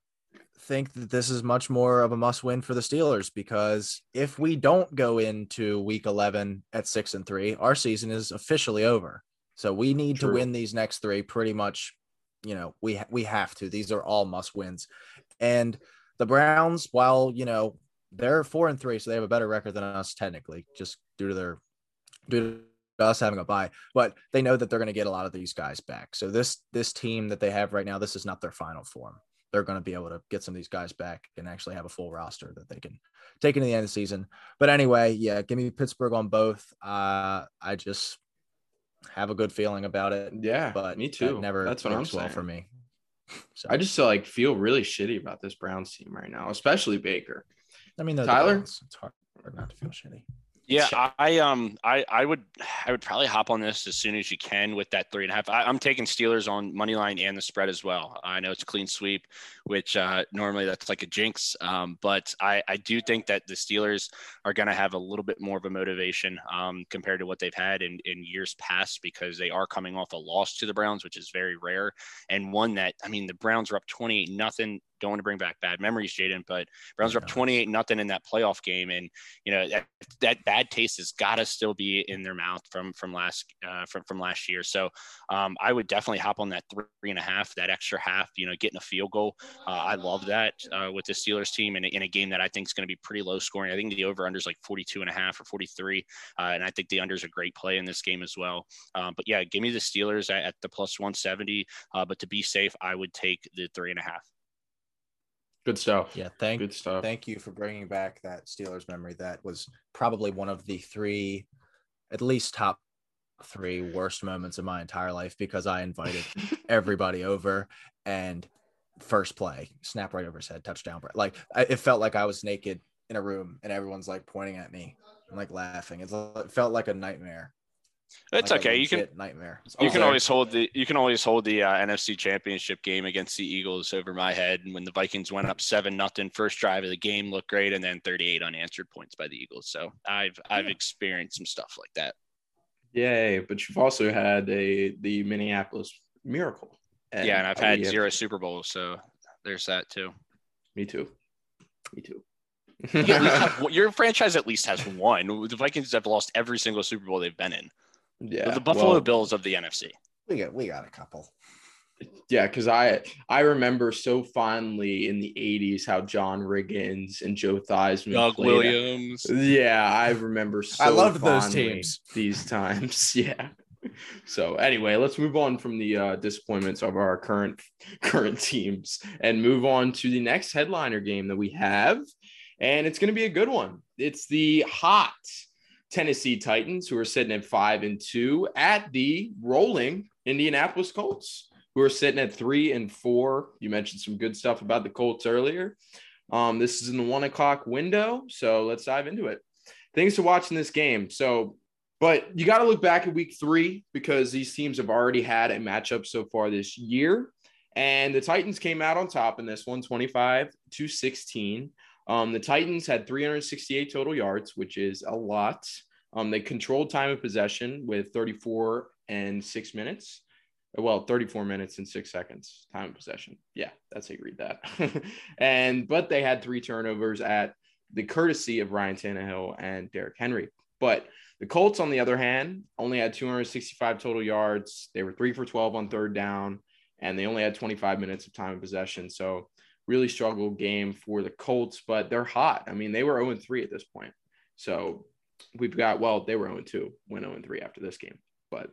D: think that this is much more of a must win for the Steelers because if we don't go into week 11 at six and three, our season is officially over. So we need
A: True.
D: to win these next three pretty much. You know, we we have to. These are all must wins, and the Browns, while you know they're four and three, so they have a better record than us technically, just due to their due to us having a bye. But they know that they're going to get a lot of these guys back. So this this team that they have right now, this is not their final form. They're going to be able to get some of these guys back and actually have a full roster that they can take into the end of the season. But anyway, yeah, give me Pittsburgh on both. Uh, I just have a good feeling about it.
A: Yeah,
D: But
A: me
D: that
A: too.
D: never
A: That's what I'm
D: works well
A: saying.
D: for me. So
A: I just like feel really shitty about this Browns team right now, especially Baker.
D: I mean,
A: Tyler?
D: It's hard not to feel shitty.
C: Yeah, I, I um I I would I would probably hop on this as soon as you can with that three and a half. I, I'm taking Steelers on money line and the spread as well. I know it's a clean sweep, which uh, normally that's like a jinx, um, but I I do think that the Steelers are going to have a little bit more of a motivation um, compared to what they've had in in years past because they are coming off a loss to the Browns, which is very rare, and one that I mean the Browns were up 28 nothing. Don't want to bring back bad memories, Jaden, but Browns were up 28 nothing in that playoff game, and you know that that bad taste has got to still be in their mouth from from last uh, from from last year. So um, I would definitely hop on that three and a half, that extra half. You know, getting a field goal. Uh, I love that uh, with the Steelers team in, a- in a game that I think is going to be pretty low scoring. I think the over under is like 42 and a half or 43, uh, and I think the under is a great play in this game as well. Um, but yeah, give me the Steelers at, at the plus 170. Uh, but to be safe, I would take the three and a half.
A: Good stuff.
D: Yeah, thank
A: Good stuff.
D: thank you for bringing back that Steelers memory. That was probably one of the three, at least top three worst moments of my entire life because I invited [LAUGHS] everybody over and first play, snap right over his head, touchdown. Like it felt like I was naked in a room and everyone's like pointing at me and like laughing. It's, it felt like a nightmare.
C: It's
D: Like
C: okay. You can
D: nightmare. It's
C: You can
A: Okay.
C: always hold the you can always hold the uh, NFC Championship game against the Eagles over my head. And when the Vikings went up seven nothing first drive of the game looked great, and then 38 unanswered points by the Eagles. So I've I've experienced some stuff like that.
A: Yay! But you've also had a the Minneapolis Miracle.
C: yeah, and I've had
A: we have-
C: zero Super Bowls, so there's that too.
A: Me too. Me too.
C: You [LAUGHS] have, your franchise at least has one. The Vikings have lost every single Super Bowl they've been in.
A: Yeah,
C: the Buffalo
A: well,
C: Bills of the NFC.
D: We got we got a couple.
A: Yeah, because I I remember so fondly in the '80s how John Riggins and Joe Theismann played.
C: Williams.
A: Yeah, I remember. So
D: I loved those
A: fondly
D: teams. [LAUGHS]
A: These times, [LAUGHS] yeah. So anyway, let's move on from the uh, disappointments of our current current teams and move on to the next headliner game that we have, and it's going to be a good one. It's the hot Tennessee Titans who are sitting at five and two at the rolling Indianapolis Colts who are sitting at three and four. You mentioned some good stuff about the Colts earlier. Um, this is in the one o'clock window, so let's dive into it. Thanks for watching this game. So, but you got to look back at week three because these teams have already had a matchup so far this year. And the Titans came out on top in this one, 25 to 16. Um, the Titans had 368 total yards, which is a lot. Um, they controlled time of possession with 34 and six minutes. Well, 34 minutes and six seconds time of possession. Yeah, that's how you read that. [LAUGHS] and but they had three turnovers at the courtesy of Ryan Tannehill and Derrick Henry. But the Colts, on the other hand, only had 265 total yards. They were three for 12 on third down, and they only had 25 minutes of time of possession. So really struggled game for the Colts, but they're hot. I mean, they were 0 3 at this point. So we've got, well, they were 0 2, went 0 3 after this game. But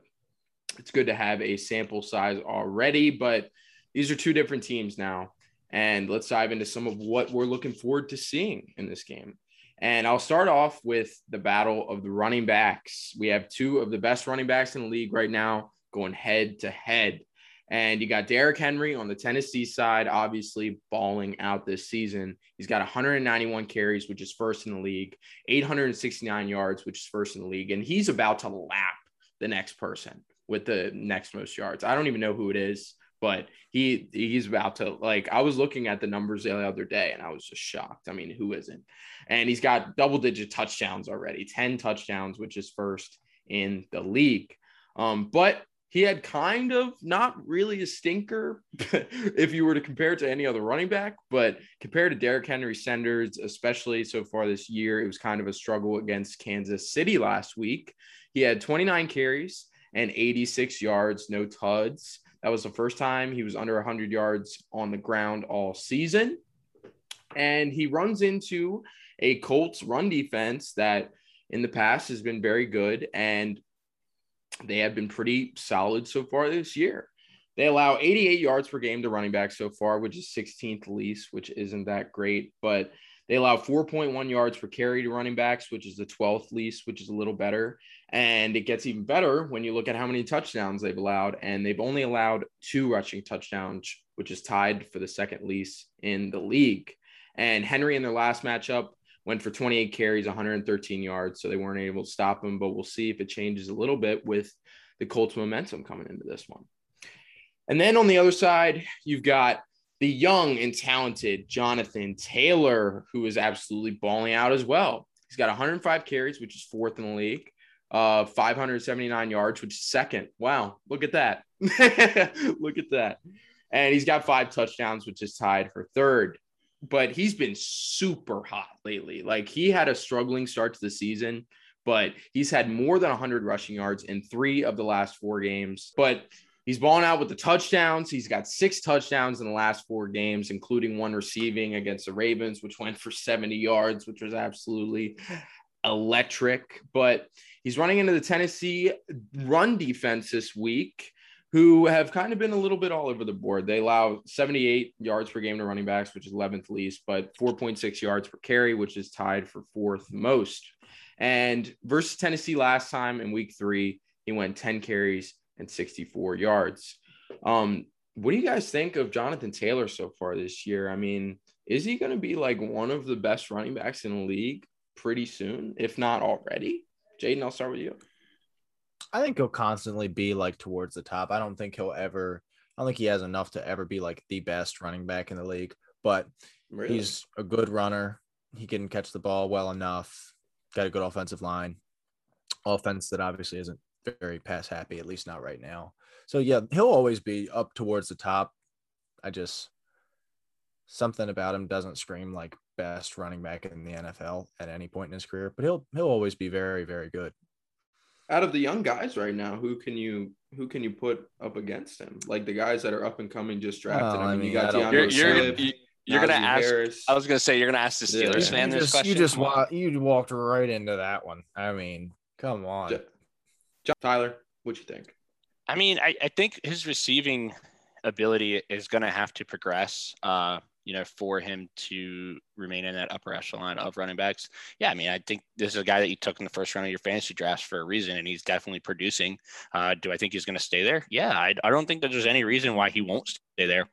A: it's good to have a sample size already. But these are two different teams now. And let's dive into some of what we're looking forward to seeing in this game. And I'll start off with the battle of the running backs. We have two of the best running backs in the league right now going head to head. And you got Derrick Henry on the Tennessee side, obviously balling out this season. He's got 191 carries, which is first in the league, 869 yards, which is first in the league. And he's about to lap the next person with the next most yards. I don't even know who it is, but he he's about to like I was looking at the numbers the other day and I was just shocked. I mean, who isn't? And he's got double digit touchdowns already, 10 touchdowns, which is first in the league. Um, but he had kind of not really a stinker [LAUGHS] if you were to compare it to any other running back, but compared to Derrick Henry Sanders, especially so far this year, it was kind of a struggle against Kansas City last week. He had 29 carries and 86 yards, no tuds. That was the first time he was under 100 yards on the ground all season. And he runs into a Colts run defense that in the past has been very good. And they have been pretty solid so far this year. They allow 88 yards per game to running back so far, which is 16th least, which isn't that great. But they allow 4.1 yards per carry to running backs, which is the 12th least, which is a little better. And it gets even better when you look at how many touchdowns they've allowed. And they've only allowed two rushing touchdowns, which is tied for the second least in the league. And Henry in their last matchup went for 28 carries, 113 yards. So they weren't able to stop him, but we'll see if it changes a little bit with the Colts momentum coming into this one. And then on the other side, you've got the young and talented Jonathan Taylor, who is absolutely balling out as well. He's got 105 carries, which is fourth in the league, uh, 579 yards, which is second. Wow, look at that. [LAUGHS] look at that. And he's got five touchdowns, which is tied for third but he's been super hot lately. Like he had a struggling start to the season, but he's had more than 100 rushing yards in three of the last four games. But he's balling out with the touchdowns. He's got six touchdowns in the last four games, including one receiving against the Ravens, which went for 70 yards, which was absolutely electric. But he's running into the Tennessee run defense this week who have kind of been a little bit all over the board. They allow 78 yards per game to running backs, which is 11th least, but 4.6 yards per carry, which is tied for fourth most. And versus Tennessee last time in week three, he went 10 carries and 64 yards. Um, what do you guys think of Jonathan Taylor so far this year? I mean, is he going to be like one of the best running backs in the league pretty soon, if not already? Jaden, I'll start with you.
D: I think he'll constantly be like towards the top. I don't think he'll ever. I don't think he has enough to ever be like the best running back in the league. But really? he's a good runner. He can catch the ball well enough. Got a good offensive line. Offense that obviously isn't very pass happy, at least not right now. So yeah, he'll always be up towards the top. I just something about him doesn't scream like best running back in the NFL at any point in his career, but he'll he'll always be very very good
A: out of the young guys right now, who can you who can you put up against him? Like the guys that are up and coming, just drafted. I mean, you got
C: you're, you're, you're gonna ask. Harris. I was gonna say you're gonna ask the Steelers yeah. fan
D: you
C: this
D: just, question. You just wa- you walked right into that one. I mean, come on,
A: Tyler. What you think?
C: I mean, I, I think his receiving ability is going to have to progress. Uh, you know, for him to remain in that upper echelon of running backs. Yeah, I mean, I think this is a guy that you took in the first round of your fantasy drafts for a reason, and he's definitely producing. Uh, do I think he's going to stay there? Yeah, I, I don't think that there's any reason why he won't stay there.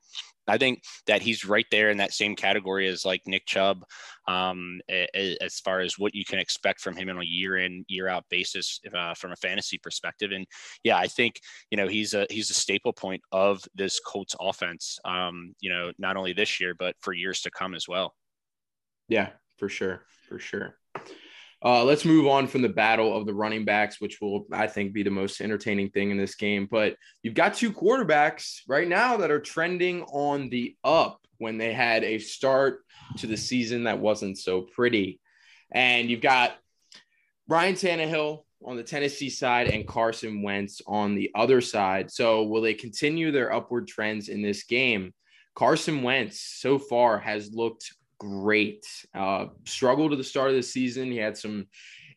C: I think that he's right there in that same category as like Nick Chubb, um, as far as what you can expect from him on a year in year out basis uh, from a fantasy perspective. And yeah, I think you know he's a he's a staple point of this Colts offense. Um, you know, not only this year but for years to come as well.
A: Yeah, for sure, for sure. Uh, let's move on from the battle of the running backs, which will, I think, be the most entertaining thing in this game. But you've got two quarterbacks right now that are trending on the up when they had a start to the season that wasn't so pretty. And you've got Ryan Tannehill on the Tennessee side and Carson Wentz on the other side. So, will they continue their upward trends in this game? Carson Wentz so far has looked great. Uh, struggled at the start of the season. He had some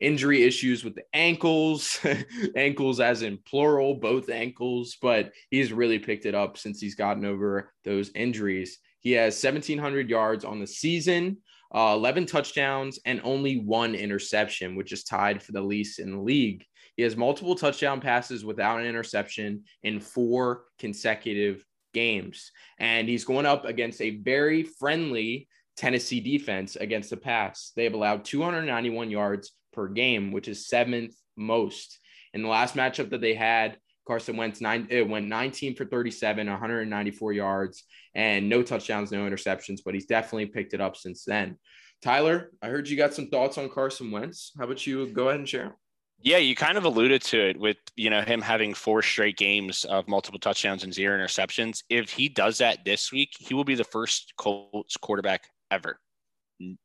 A: injury issues with the ankles, [LAUGHS] ankles as in plural, both ankles, but he's really picked it up since he's gotten over those injuries. He has 1,700 yards on the season, uh, 11 touchdowns, and only one interception, which is tied for the least in the league. He has multiple touchdown passes without an interception in four consecutive games. And he's going up against a very friendly Tennessee defense against the pass. They have allowed 291 yards per game, which is seventh most. In the last matchup that they had, Carson Wentz nine it went 19 for 37, 194 yards, and no touchdowns, no interceptions. But he's definitely picked it up since then. Tyler, I heard you got some thoughts on Carson Wentz. How about you go ahead and share?
C: Yeah, you kind of alluded to it with you know him having four straight games of multiple touchdowns and zero interceptions. If he does that this week, he will be the first Colts quarterback ever.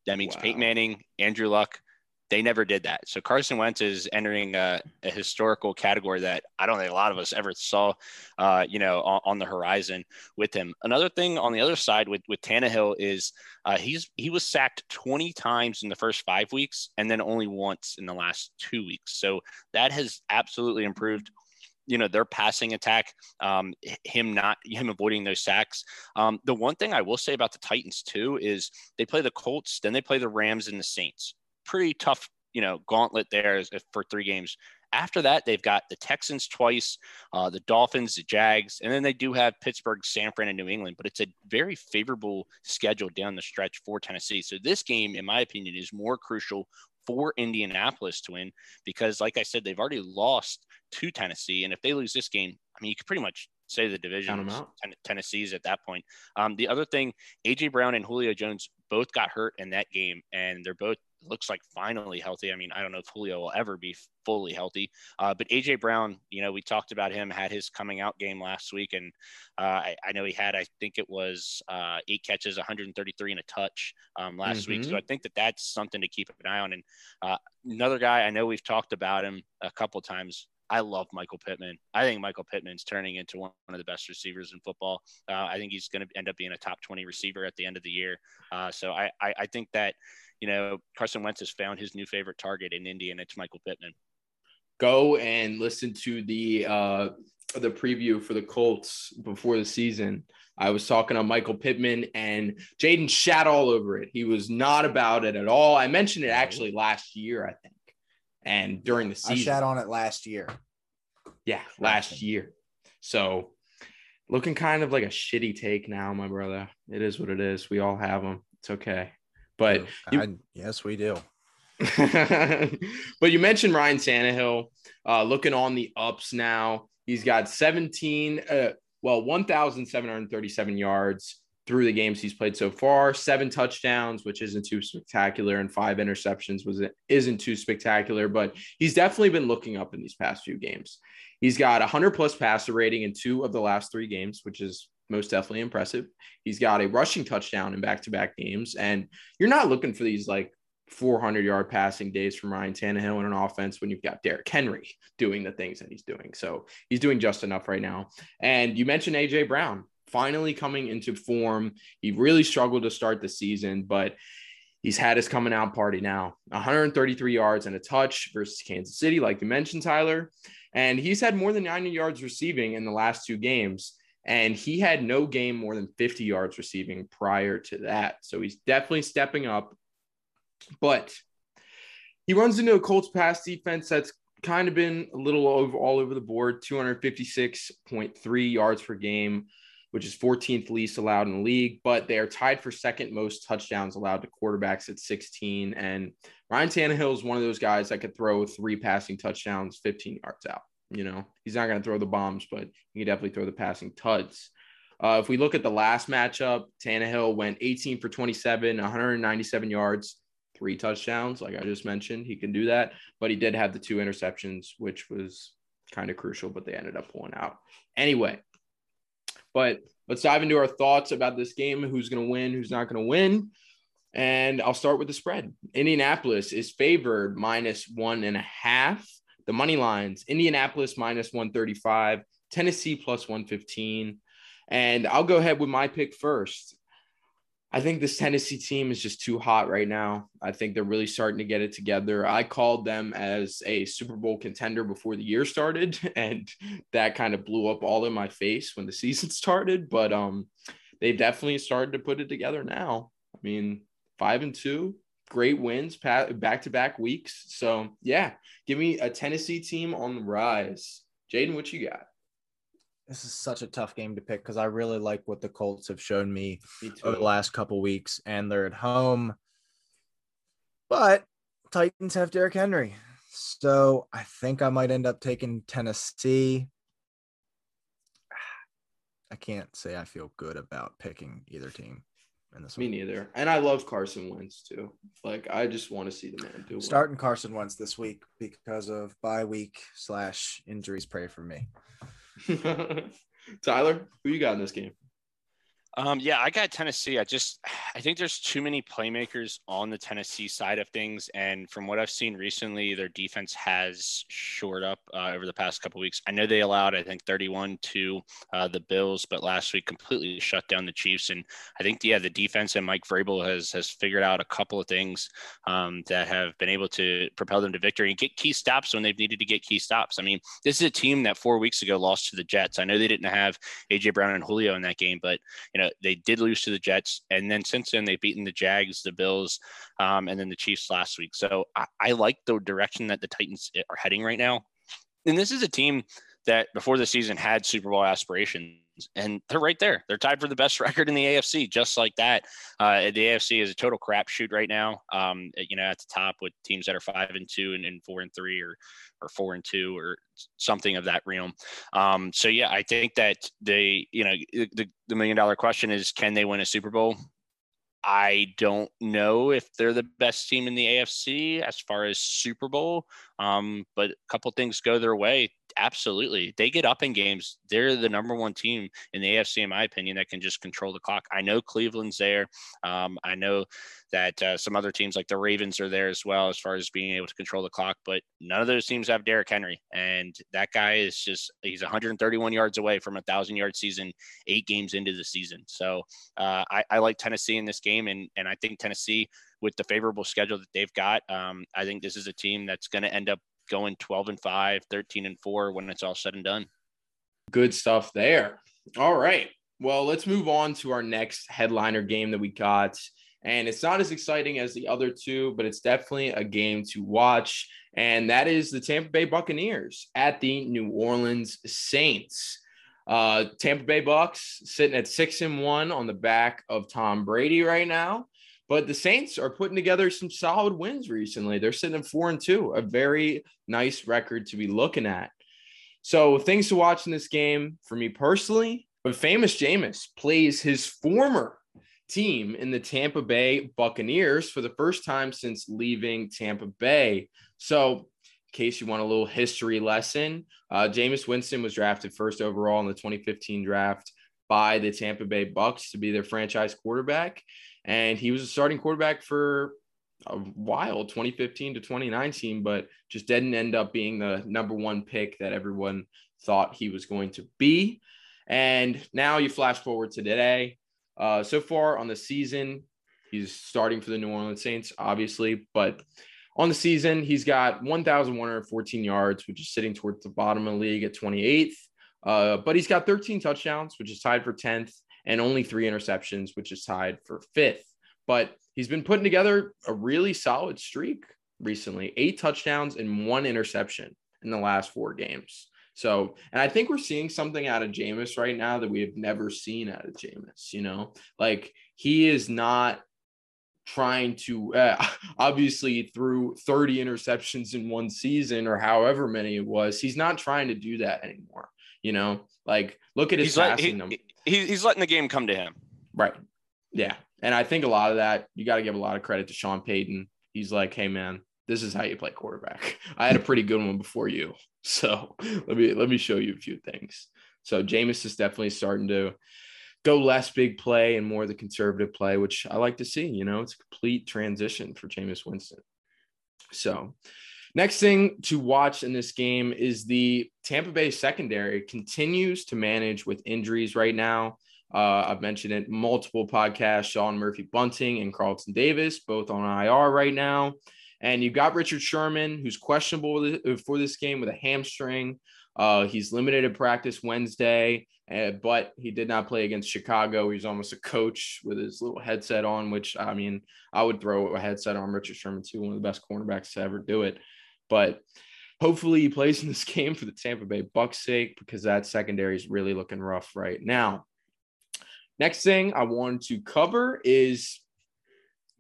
C: That means wow. Peyton Manning, Andrew Luck, they never did that. So Carson Wentz is entering a, a, historical category that I don't think a lot of us ever saw, uh, you know, on, on, the horizon with him. Another thing on the other side with with Tannehill is uh, he's he was sacked 20 times in the first five weeks and then only once in the last two weeks. So that has absolutely improved you know their passing attack, um, him not him avoiding those sacks. Um, the one thing I will say about the Titans too is they play the Colts, then they play the Rams and the Saints pretty tough, you know, gauntlet there for three games. After that, they've got the Texans twice, uh, the Dolphins, the Jags, and then they do have Pittsburgh, San Fran, and New England. But it's a very favorable schedule down the stretch for Tennessee. So this game, in my opinion, is more crucial for Indianapolis to win because, like I said, they've already lost to Tennessee, and if they lose this game, I mean, you could pretty much say the division Tennessee's at that point. Um, the other thing, AJ Brown and Julio Jones both got hurt in that game, and they're both looks like finally healthy. I mean, I don't know if Julio will ever be fully healthy, uh, but AJ Brown, you know, we talked about him had his coming out game last week, and uh, I, I, know he had, I think it was uh, eight catches, 133 and a touch um, last mm-hmm. week. So mm-hmm. I think that that's something to keep an eye on. And uh, another guy, I know we've talked about him a couple times. I love Michael Pittman. I think Michael Pittman's turning into one of the best receivers in football. Uh, I think he's going to end up being a top 20 receiver at the end of the year. Uh, so I, I, I think that you know, Carson Wentz has found his new favorite target in Indy, and it's Michael Pittman.
A: Go and listen to the uh, the preview for the Colts before the season. I was talking on Michael Pittman, and Jaden shat all over it. He was not about it at all. I mentioned it actually last year, I think, and during the season. I
D: shat on it last year.
A: Yeah, last year. So looking kind of like a shitty take now, my brother. It is what it is. We all have them. It's okay. But
D: you, I, yes, we do. [LAUGHS]
A: but you mentioned Ryan Tannehill uh, looking on the ups now. He's got 17, uh, well, 1,737 yards through the games he's played so far. Seven touchdowns, which isn't too spectacular, and five interceptions was isn't too spectacular, but he's definitely been looking up in these past few games. He's got 100 plus passer rating in two of the last three games, which is most definitely impressive. He's got a rushing touchdown in back to back games. And you're not looking for these like 400 yard passing days from Ryan Tannehill in an offense when you've got Derrick Henry doing the things that he's doing. So he's doing just enough right now. And you mentioned AJ Brown finally coming into form. He really struggled to start the season, but he's had his coming out party now 133 yards and a touch versus Kansas City, like you mentioned, Tyler. And he's had more than 90 yards receiving in the last two games. And he had no game more than 50 yards receiving prior to that. So he's definitely stepping up. But he runs into a Colts pass defense that's kind of been a little over all over the board 256.3 yards per game, which is 14th least allowed in the league. But they are tied for second most touchdowns allowed to quarterbacks at 16. And Ryan Tannehill is one of those guys that could throw three passing touchdowns 15 yards out. You know, he's not going to throw the bombs, but he can definitely throw the passing tuds. Uh, if we look at the last matchup, Tannehill went 18 for 27, 197 yards, three touchdowns. Like I just mentioned, he can do that. But he did have the two interceptions, which was kind of crucial, but they ended up pulling out. Anyway, but let's dive into our thoughts about this game who's going to win, who's not going to win. And I'll start with the spread. Indianapolis is favored minus one and a half the money lines Indianapolis minus 135, Tennessee plus 115. And I'll go ahead with my pick first. I think this Tennessee team is just too hot right now. I think they're really starting to get it together. I called them as a Super Bowl contender before the year started, [LAUGHS] and that kind of blew up all in my face when the season [LAUGHS] started. But um, they've definitely started to put it together now. I mean, five and two, great wins back to back weeks. So, yeah, give me a Tennessee team on the rise. Jaden, what you got?
D: This is such a tough game to pick because I really like what the Colts have shown me, me over the last couple weeks, and they're at home. But Titans have Derrick Henry. So I think I might end up taking Tennessee. [SIGHS] I can't say I feel good about picking either team in this
A: Me
D: one.
A: neither. And I love Carson Wentz too. Like I just want to see the man do well.
D: Starting Carson Wentz this week because of bye week slash injuries. Pray for me. [LAUGHS]
A: Tyler, who you got in this game?
C: Um, yeah, I got Tennessee. I just [SIGHS] I think there's too many playmakers on the Tennessee side of things, and from what I've seen recently, their defense has shored up uh, over the past couple weeks. I know they allowed I think 31 to uh, the Bills, but last week completely shut down the Chiefs, and I think yeah the defense and Mike Vrabel has has figured out a couple of things um, that have been able to propel them to victory and get key stops when they've needed to get key stops. I mean, this is a team that four weeks ago lost to the Jets. I know they didn't have AJ Brown and Julio in that game, but you know they did lose to the Jets, and then since then they've beaten the Jags, the Bills, um, and then the Chiefs last week. So I, I like the direction that the Titans are heading right now. And this is a team that before the season had Super Bowl aspirations, and they're right there. They're tied for the best [LAUGHS] record in the AFC, just like that. Uh, the AFC is a total crapshoot right now. Um, you know, at the top with teams that are five and two and, and four and three, or or four and two, or something of that realm. Um, so yeah, I think that they, you know, the the million dollar question is, can they win a Super Bowl? I don't know if they're the best team in the AFC as far as Super Bowl, um, but a couple things go their way. Absolutely, they get up in games. They're the number one team in the AFC, in my opinion, that can just control the clock. I know Cleveland's there. Um, I know that uh, some other teams like the Ravens are there as well, as far as being able to control the clock. But none of those teams have Derrick Henry, and that guy is just—he's 131 yards away from a thousand-yard season, eight games into the season. So uh, I, I like Tennessee in this game, and and I think Tennessee with the favorable schedule that they've got, um, I think this is a team that's going to end up going 12 and 5, 13 and 4 when it's all said and done.
A: Good stuff there. All right. Well, let's move on to our next headliner game that we got. And it's not as exciting as the other two, but it's definitely a game to watch. And that is the Tampa Bay Buccaneers at the New Orleans Saints. Uh, Tampa Bay Bucs sitting at six and one on the back of Tom Brady right now. But the Saints are putting together some solid wins recently. They're sitting at four and two, a very nice record to be looking at. So things to watch in this game for me personally. But famous Jameis plays his former team in the Tampa Bay Buccaneers for the first time since leaving Tampa Bay. So, in case you want a little history lesson, uh, Jameis Winston was drafted first overall in the 2015 draft by the Tampa Bay Bucs to be their franchise quarterback and he was a starting quarterback for a while 2015 to 2019 but just didn't end up being the number one pick that everyone thought he was going to be. And now you flash forward to today. Uh, so far on the season he's starting for the new orleans saints obviously but on the season he's got 1114 yards which is sitting towards the bottom of the league at 28th uh, but he's got 13 touchdowns which is tied for 10th and only three interceptions, which is tied for fifth. But he's been putting together a really solid streak recently eight touchdowns and one interception in the last four games. So, and I think we're seeing something out of Jameis right now that we have never seen out of Jameis. You know, like he is not trying to uh, [LAUGHS] obviously threw 30 interceptions in one season or however many it was, he's not trying to do that anymore. You know, like look at his
C: he's
A: passing
C: like,
A: number.
C: He, he's letting the game come to him.
A: Right. Yeah. And I think a lot of that, you got to give a lot of credit to Sean Payton. He's like, hey, man, this is how you play quarterback. [LAUGHS] I had a pretty good one before you. [LAUGHS] So let me let me show you a few things. So Jameis is definitely starting to go less big play and more the conservative play, which I like to see. You know, it's a complete transition for Jameis Winston. So Next thing to watch in this game is the Tampa Bay secondary continues to manage with injuries right now. Uh, I've mentioned it multiple podcasts. Sean Murphy Bunting and Carlton Davis, both on IR right now. And you've got Richard Sherman, who's questionable for this game with a hamstring. Uh, he's limited in practice Wednesday, uh, but he did not play against Chicago. He's almost a coach with his little headset on, which I mean, I would throw a headset on Richard Sherman too, one of the best cornerbacks to ever do it. But hopefully he plays in this [LAUGHS] game for the Tampa Bay Bucs sake because that secondary is really looking rough right now. Next thing I wanted to cover is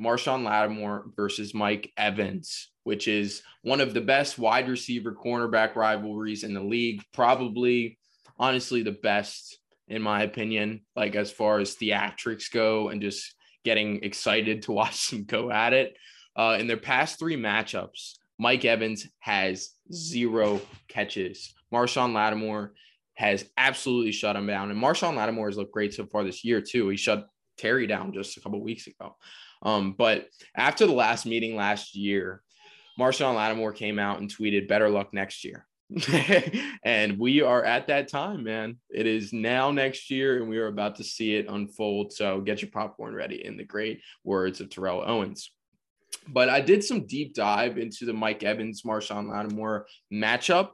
A: Marshon Lattimore versus Mike Evans, which is one of the best wide receiver cornerback rivalries in the league. Probably, honestly, the best in my opinion, like as far as theatrics go and just getting excited to watch [LAUGHS] them go at it. Uh, in their past three matchups, Mike Evans has zero catches. Marshon Lattimore has absolutely shut him down. And Marshon Lattimore has looked great so far this year, too. He shut Terry down just a couple weeks ago. Um, but after the last meeting last year, Marshon Lattimore came out and tweeted, better luck next year. [LAUGHS] and we are at that time, man. It is now next year, and we are about to see it unfold. So get your popcorn ready, in the great words of Terrell Owens. But I did some deep dive into the Mike Evans, Marshon Lattimore matchup.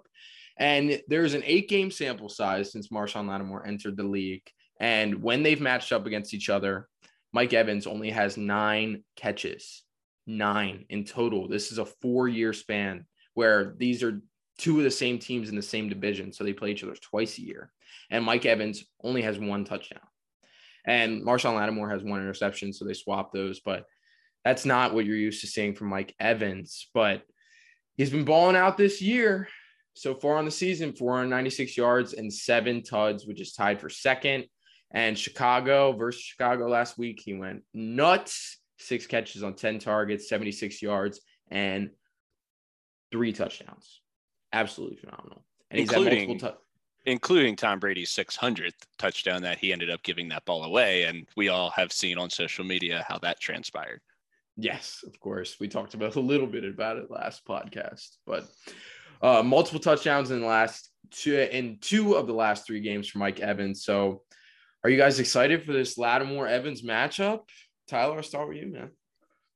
A: And there's an eight game sample size since Marshon Lattimore entered the league. And when they've matched up against each other, Mike Evans only has nine catches, nine in total. This is a four year span where these are two of the same teams in the same division. So they play each other twice a year. And Mike Evans only has one touchdown. And Marshon Lattimore has one interception. So they swap those. But that's not what you're used to seeing from Mike Evans. But he's been balling out this year so far on the season 496 yards and seven tuds, which is tied for second. And Chicago versus Chicago last week, he went nuts. Six catches on 10 targets, 76 yards, and three touchdowns. Absolutely phenomenal. And
C: including,
A: he's multiple
C: t- including Tom Brady's 600th touchdown that he ended up giving that ball away. And we all have seen on social media how that transpired.
A: Yes, of course. We talked about [LAUGHS] a little bit about it last podcast, but uh, multiple touchdowns in the last two in two of the last three games for Mike Evans. So, are you guys excited for this Lattimore Evans matchup? Tyler, I'll start with you, man.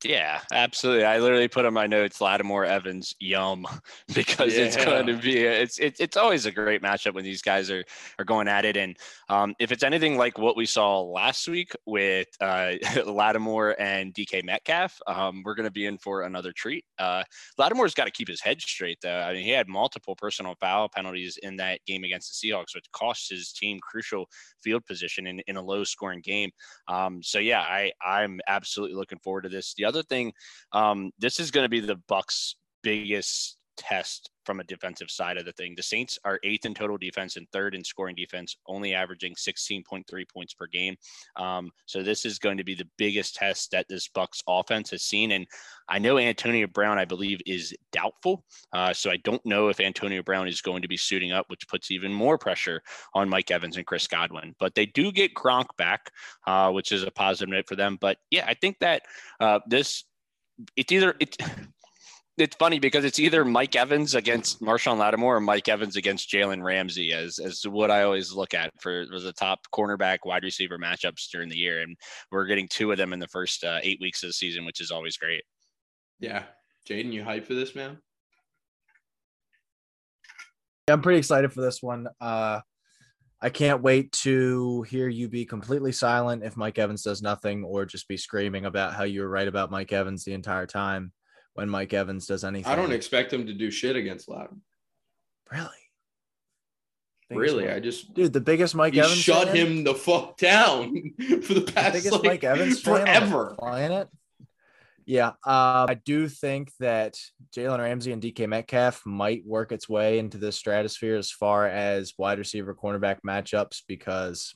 C: Yeah, absolutely. I literally put on my notes Lattimore Evans, yum, [LAUGHS] because yeah. it's going to be it's it's it's always a great matchup when these guys are are going at it. And um, if it's anything like what we saw last week with uh, [LAUGHS] Lattimore and DK Metcalf, um, we're going to be in for another treat. Uh, Lattimore's got to keep his head straight, though. I mean, he had multiple personal foul penalties in that game against the Seahawks, which cost his team crucial field position in, in a low scoring game. Um, so yeah, I I'm absolutely looking forward to this. The other thing, um, this is going to be the Bucs' biggest test from a defensive side of the thing. The Saints are eighth in total defense and third in scoring defense, only averaging 16.3 points per game. Um, so this is going to be the biggest test that this Bucs offense has seen. And I know Antonio Brown, I believe, is doubtful. Uh, so I don't know if Antonio Brown is going to be suiting up, which puts even more pressure on Mike Evans and Chris Godwin. But they do get Gronk back, uh, which is a positive note for them. But yeah, I think that uh, this it's either it it's funny because it's either Mike Evans against Marshon Lattimore or Mike Evans against Jalen Ramsey as as what I always look at for was the top cornerback wide receiver matchups during the year, and we're getting two of them in the first uh, eight weeks of the season, which is always great.
A: Yeah, Jaden, you hype for this, man?
D: I'm pretty excited for this one. Uh, I can't wait to hear you be completely silent if Mike Evans does nothing, or just be screaming about how you were right about Mike Evans the entire time when Mike Evans does anything.
A: I don't expect him to do shit against Loudon.
D: Really?
A: Really, I just
D: dude, the biggest Mike Evans
A: shut him the fuck down [LAUGHS] for the past the biggest like, Mike Evans forever.
D: Planet. Yeah, uh, I do think that Jalen Ramsey and DK Metcalf might work its way into the stratosphere as far as wide receiver cornerback matchups because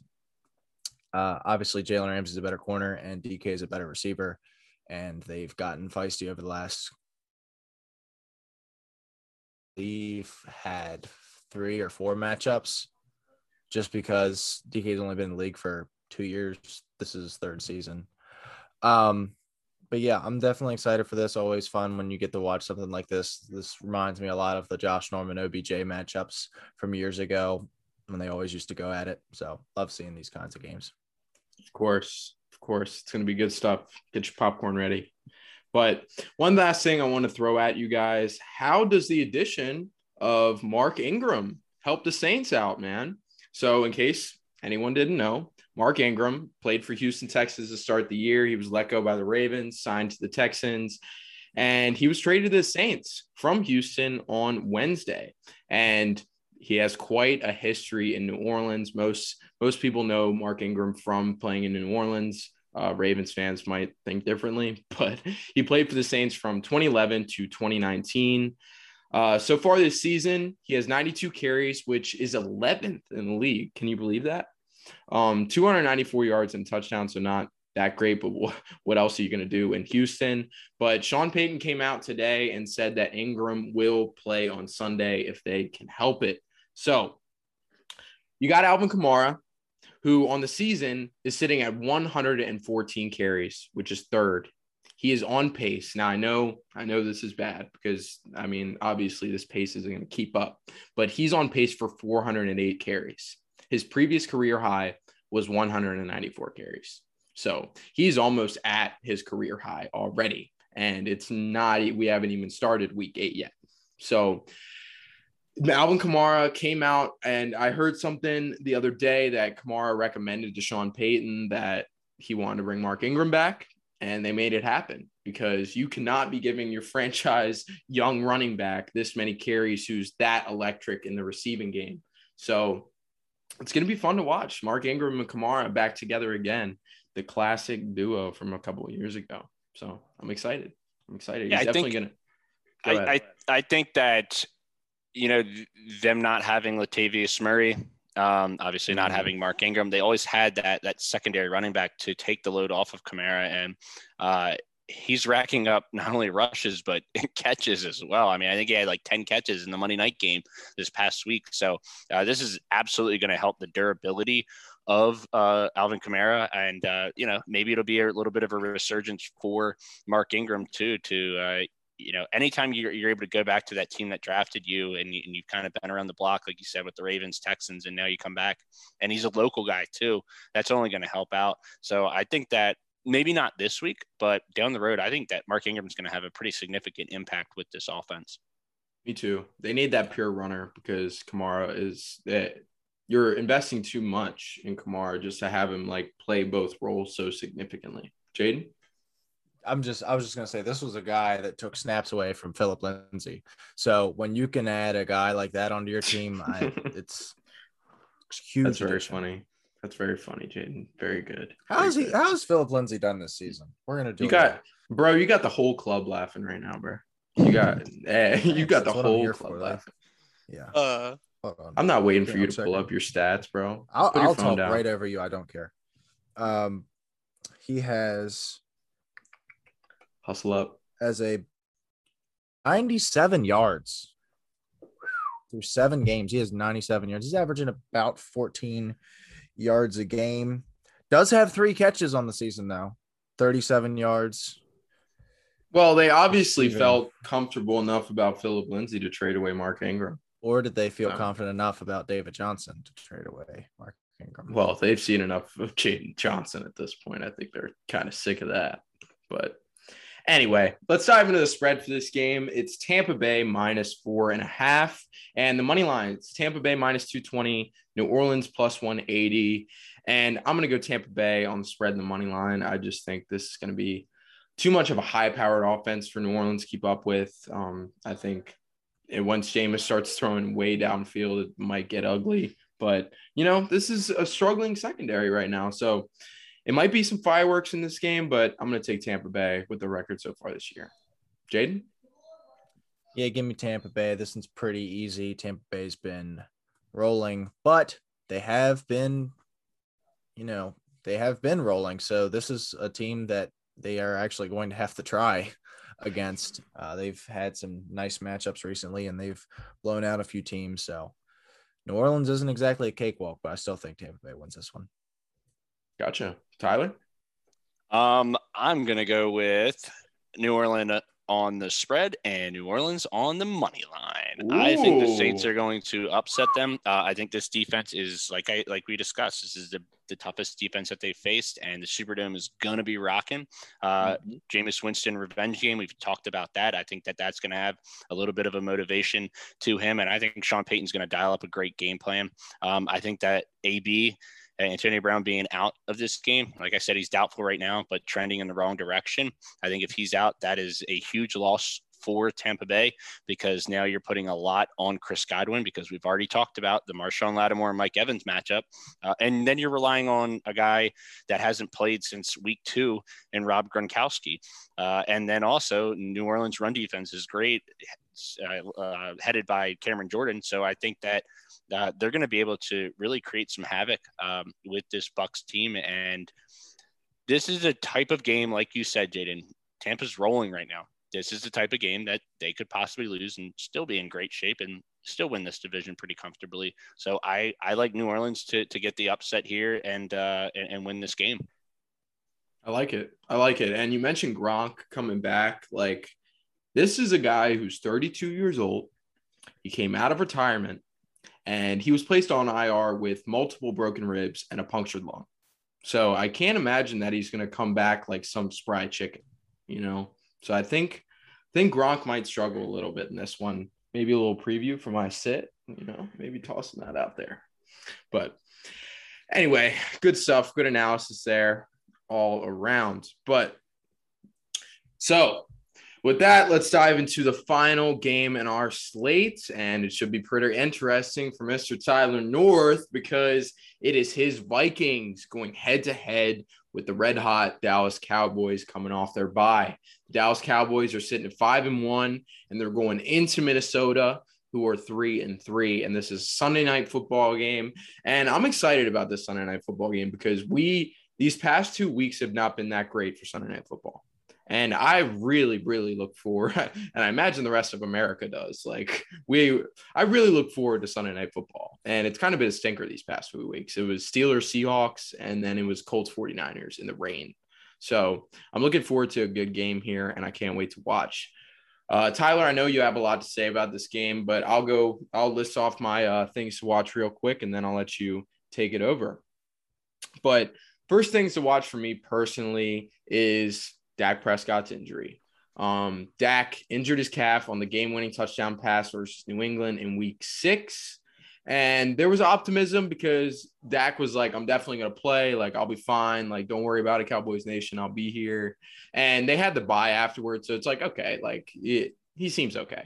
D: uh, obviously Jalen Ramsey is a better corner and DK is a better receiver and they've gotten feisty over the last. They've had three or four matchups, just because DK's only been in the league for two years. This is third season. Um, but yeah, I'm definitely excited for this. Always fun when you get to watch something like this. This reminds me a lot of the Josh Norman OBJ matchups from years ago when they always used to go at it. So love seeing these kinds of games.
A: Of course course. It's going to be good stuff. Get your popcorn ready. But one last thing I want to throw at you guys how does the addition of Mark Ingram help the Saints out, man? So, in case anyone didn't know, Mark Ingram played for Houston Texas to start the year. He was let go by the Ravens, signed to the Texans, and he was traded to the Saints from Houston on Wednesday. And he has quite a history in New Orleans. Most most people know Mark Ingram from playing in New Orleans. Uh, Ravens fans might think differently, [LAUGHS] but he played for the Saints from 2011 to 2019. Uh, so far this season, he has 92 carries, which is 11th in the league. Can you believe that? Um, 294 yards and touchdown, so not that great, but what else are you going to do in Houston? But Sean Payton came out today and said that Ingram will play on Sunday if they can help it. So you got Alvin Kamara, who on the season is sitting at 114 carries, which is third. He is on pace. Now I know, I know this is bad because I mean, obviously this pace isn't going to keep up, but he's on pace for 408 carries. His previous career high was 194 carries. So he's almost at his career high already. And it's not, we haven't even started week eight yet. So Alvin Kamara came out, and I heard something the other day that Kamara recommended to Sean Payton that he wanted to bring Mark Ingram back, and they made it happen because you cannot be giving your [LAUGHS] franchise young running back this many carries who's that electric in the receiving game. So it's going to be fun to watch Mark Ingram and Kamara back together again the classic duo from a couple of years ago. So I'm excited. I'm excited.
C: Yeah,
A: He's
C: I
A: definitely
C: think,
A: gonna.
C: I, I I think that you know them not having Latavius Murray, um, obviously not
A: Mhm.
C: having Mark Ingram, they always had that that secondary running back to take the load off of Kamara, and uh, he's racking up not only rushes but [LAUGHS] catches as well. I mean, I think he had like ten catches in the Monday night game this past week. So uh, this is absolutely going to help the durability of uh, Alvin Kamara, and uh, you know maybe it'll be a little bit of a resurgence for Mark Ingram too. To uh, you know, anytime you're, you're able to go back to that team that drafted you, and, you, and you've kind of been around the block, like you said with the Ravens, Texans, and now you come back, and he's a local guy too. That's only going to help out. So I think that maybe not this week, but down the road, I think that Mark Ingram's going to have a pretty significant impact with this offense.
A: Me too. They need that pure runner because Kamara is that you're investing too much in Kamara just to have him like play both roles so significantly. Jaden?
D: I'm just I was just gonna say this was a guy that took snaps away from Philip Lindsay. So when you can add a guy like that onto your team, I, [LAUGHS] it's, it's huge.
A: That's very
D: addition.
A: funny. That's very funny, Jaden. Very good.
D: How's he?
A: good.
D: How's Philip Lindsay done this season? We're gonna do.
A: You
D: it.
A: got, bro. You got the whole club laughing right now, bro. You got, [LAUGHS] eh, you got the
D: That's what I'm
A: whole club
D: for, though.
A: laughing.
D: Yeah.
C: Uh,
D: Hold on.
A: I'm not waiting for you to pull up your stats, bro.
D: I'll, I'll talk
A: down.
D: right over you. I don't care. Um, he has
A: Hustle up.
D: as a 97 yards through seven games. He has 97 yards. He's averaging about 14 yards a game. Does have three catches on the season though. 37 yards.
A: Well, they obviously
D: Steven.
A: felt comfortable enough about Philip Lindsay to trade away Mark Ingram.
D: Or did they feel
A: Wow.
D: confident enough about David Johnson to trade away Mark Ingram?
A: Well, they've seen enough of Jaden Johnson at this point. I think they're kind of sick of that. But anyway, let's dive into the spread for this game. It's Tampa Bay minus four and a half. And the money line, it's Tampa Bay minus 220, New Orleans plus 180. And I'm going to go Tampa Bay on the spread and the money line. I just think this is going to be too much of a high powered offense for New Orleans to keep up with. Um, I think and once Jameis starts throwing way downfield, it might get ugly. But you know, this is a struggling secondary right now, so it might be some fireworks in this game. But I'm going to take Tampa Bay with the record so far this year. Jaden,
D: Yeah, give me Tampa Bay. This one's pretty easy. Tampa Bay's been rolling, but they have been, you know, they have been rolling. So this is a team that they are actually going to have to try [LAUGHS] against. Uh, they've had some nice matchups recently and they've blown out a few teams. So New Orleans isn't exactly a cakewalk, but I still think Tampa Bay wins this one.
A: Gotcha. Tyler,
C: Um, I'm gonna go with New Orleans on the spread and New Orleans on the money line. I think the Saints are going to upset them. Uh, I think this defense is like I like we discussed. This is the, the toughest defense that they faced, and the Superdome is gonna be rocking. Uh,
A: Mhm.
C: Jameis Winston revenge game. We've talked about that. I think that that's going to have a little bit of a motivation to him, and I think Sean Payton's going to dial up a great game plan. Um, I think that AB Antonio Brown being out of this game, like I said, he's doubtful right now, but trending in the wrong direction. I think if he's out, that is a huge loss for Tampa Bay because now you're putting a lot on Chris Godwin because we've already talked about the Marshon Lattimore and Mike Evans matchup. Uh, and then you're relying on a guy that hasn't played since week two in Rob Gronkowski. Uh, and then also New Orleans run defense is great. uh, uh, headed by Cameron Jordan. So I think that they're going to be able to really create some havoc um, with this Bucs team. And this is a type of game, like you said, Jaden. Tampa's rolling right now. This is the type of game that they could possibly lose and still be in great shape and still win this division pretty comfortably. So I I like New Orleans to to get the upset here and uh, and, and win this game.
A: I like it. I like it. And you mentioned Gronk coming back. Like, this is a guy who's 32 years old. He came out of retirement and he was placed on IR with multiple broken ribs and a punctured lung. So I can't imagine that he's going to come back like some spry chicken, you know? So I think, I think Gronk might struggle a little bit in this one. Maybe a little preview for my sit, you know, maybe tossing that out there. But anyway, good stuff. Good analysis there all around. But so with that, let's dive into the final game in our slate. And it should be pretty interesting for Mr. Tyler North because it is his Vikings going head to head with the red hot Dallas Cowboys coming off their bye. The Dallas Cowboys are sitting at five and one, and they're going into Minnesota, who are three and three. And this is Sunday night football game. And I'm excited about this Sunday night football game because we these past two weeks have not been that great for Sunday Night Football. And I really, really look forward, [LAUGHS] and I imagine the rest of America does. Like we, I really look forward to Sunday Night Football, and it's kind of been a stinker these past few weeks. It was Steelers, Seahawks, and then it was Colts, 49ers in the rain. So I'm looking forward to a good game here, and I can't wait to watch. Uh, Tyler, I know you have a lot to say about this game, but I'll go. I'll list off my uh, things to watch real quick, and then I'll let you take it over. But first things to watch for me personally is Dak Prescott's injury. Um, Dak injured his calf on the game-winning touchdown pass versus New England in Week Six, and there was optimism because Dak was like, "I'm definitely gonna play. Like, I'll be fine. Like, don't worry about it, Cowboys Nation. I'll be here." And they had the bye afterwards, so it's like, okay, like it, he seems okay.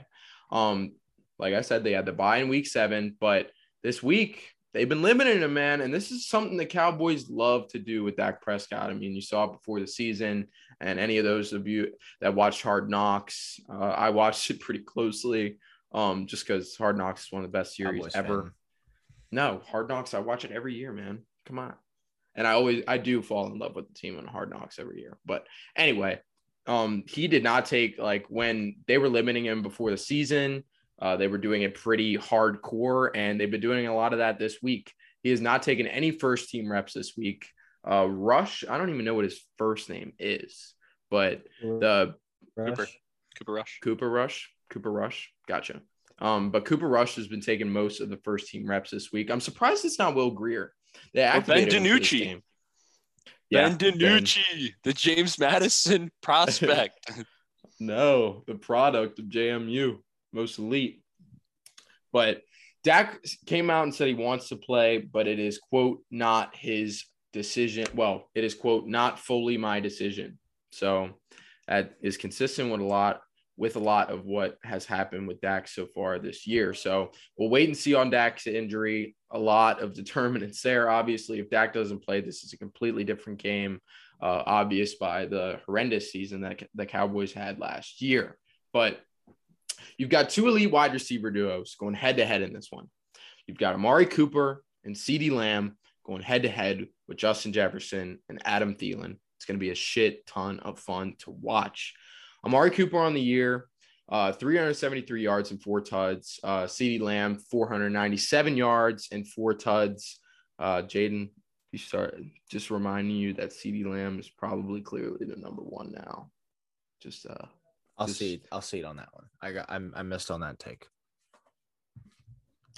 A: Um, like I said, they had the bye in Week Seven, but this week they've been limiting him, man. And this is something the Cowboys love to do with Dak Prescott. I mean, you saw it before the season, and any of those of you that watched Hard Knocks, uh, I watched it pretty closely, um, just because Hard Knocks is one of the best series Cowboys ever. Fan. No, Hard Knocks, I watch it every year, man. Come on. And I always, I do fall in love with the team on Hard Knocks every year. But anyway, um, he did not take like when they were limiting him before the season uh, they were doing it pretty hardcore, and they've been doing a lot of that this week. He has not taken any first team reps this week. Uh, Rush, I don't even know what his first name is, but the
C: Rush. Cooper, Cooper Rush,
A: Cooper Rush, Cooper Rush. Gotcha. Um, but Cooper Rush has been taking most of the first team reps this week. I'm surprised it's not Will Grier. They
C: activated Ben DiNucci. Yeah, ben DiNucci, ben. the James Madison [LAUGHS] prospect.
A: no, the product of JMU most elite. But Dak came out and said he wants to play, but it is, quote, not his decision. Well, it is, quote, not fully my decision. So that is consistent with a lot with a lot of what has happened with Dak so far this year. So we'll wait and see on Dak's injury. A lot of determinants there. Obviously, if Dak doesn't play, this is a completely different game, uh, obvious by the horrendous season that the Cowboys had last year. But You've got two elite wide receiver duos going head to head in this one. You've got Amari Cooper and CeeDee Lamb going head to head with Justin Jefferson and Adam Thielen. It's going to be a shit ton of fun to watch. Amari Cooper on the year, uh, 373 yards and four tuds. Uh, CeeDee Lamb, 497 yards and four tuds. Uh, Jaden, you start just reminding you that CeeDee Lamb is probably clearly the number one now. Just uh,
D: I'll Just, see. I'll see it on that one. I got. I'm, I missed on that take.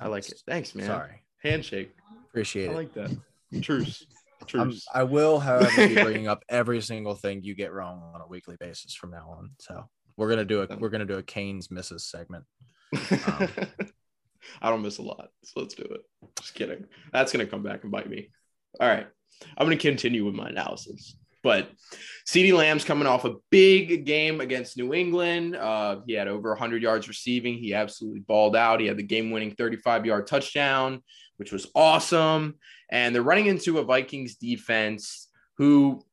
A: I like it. Thanks, man.
D: Sorry.
A: Handshake.
D: Appreciate
A: I
D: it.
A: I like that. Truce. [LAUGHS] Truce.
D: I will, however, be [LAUGHS] bringing up every single thing you get wrong on a weekly basis from now on. So we're gonna do a we're gonna do a Kane's misses segment. [LAUGHS]
A: Um, I don't miss a lot, so let's do it. Just kidding. That's gonna come back and bite me. All right, I'm gonna continue with my analysis. But CeeDee Lamb's coming off a big game against New England. Uh, he had over 100 yards receiving. He absolutely balled out. He had the game winning 35 yard touchdown, which was awesome. And they're running into a Vikings defense who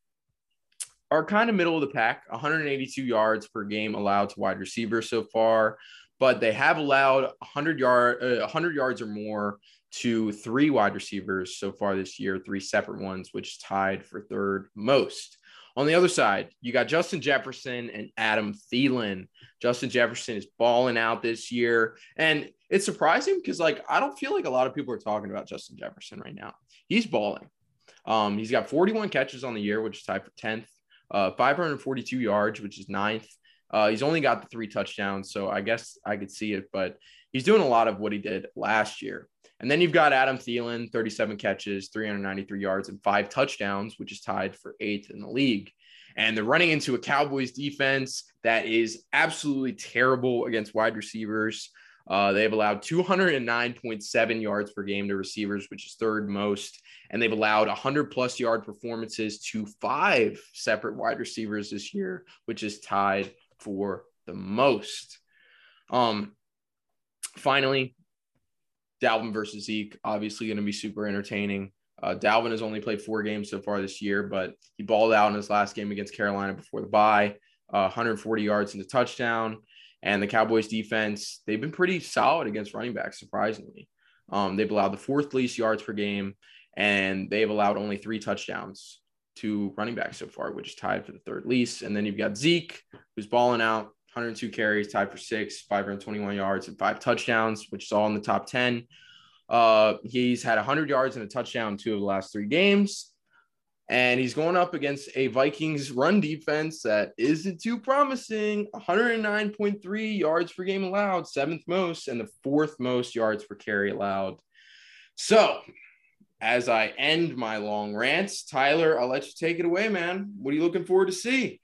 A: are kind of middle of the pack 182 yards per game allowed to wide receivers so far. but they have allowed 100 yard uh, 100 yards or more to three wide receivers so far this year, three separate ones, which tied for third most. On the other side, you got Justin Jefferson and Adam Thielen. Justin Jefferson is balling out this year. And it's surprising because, like, I don't feel like a lot of people are talking about Justin Jefferson right now. He's balling. Um, he's got 41 catches on the year, which is tied for 10th, uh, 542 yards, which is ninth. Uh, he's only got the three touchdowns. So I guess I could see it, but he's doing a lot of what he did last year. And then you've got Adam Thielen, 37 catches, 393 yards, and five touchdowns, which is tied for eighth in the league. And they're running into a Cowboys defense that is absolutely terrible against wide receivers. Uh, they've allowed 209.7 yards per game to receivers, which is third most. And they've allowed 100 plus yard performances to five separate wide receivers this year, which is tied for the most. Um, finally, Dalvin versus Zeke, obviously going to be super entertaining. Uh, Dalvin has only played four games so far this year, but he balled out in his last game against Carolina before the bye, uh, 140 yards in the touchdown. And the Cowboys defense, they've been pretty solid against running backs, surprisingly. Um, they've allowed the fourth least yards per game, and they've allowed only three touchdowns to running backs so far, which is tied for the third least. And then you've got Zeke, who's balling out, 102 carries, tied for six, 521 yards, and five touchdowns, which is all in the top 10. Uh, he's had 100 yards and a touchdown two of the last three games. And he's going up against a Vikings run defense that isn't too promising 109.3 yards per game allowed, seventh most, and the fourth most yards per carry allowed. So, as I end my long rants, Tyler, I'll let you take it away, man. What are you looking forward to see?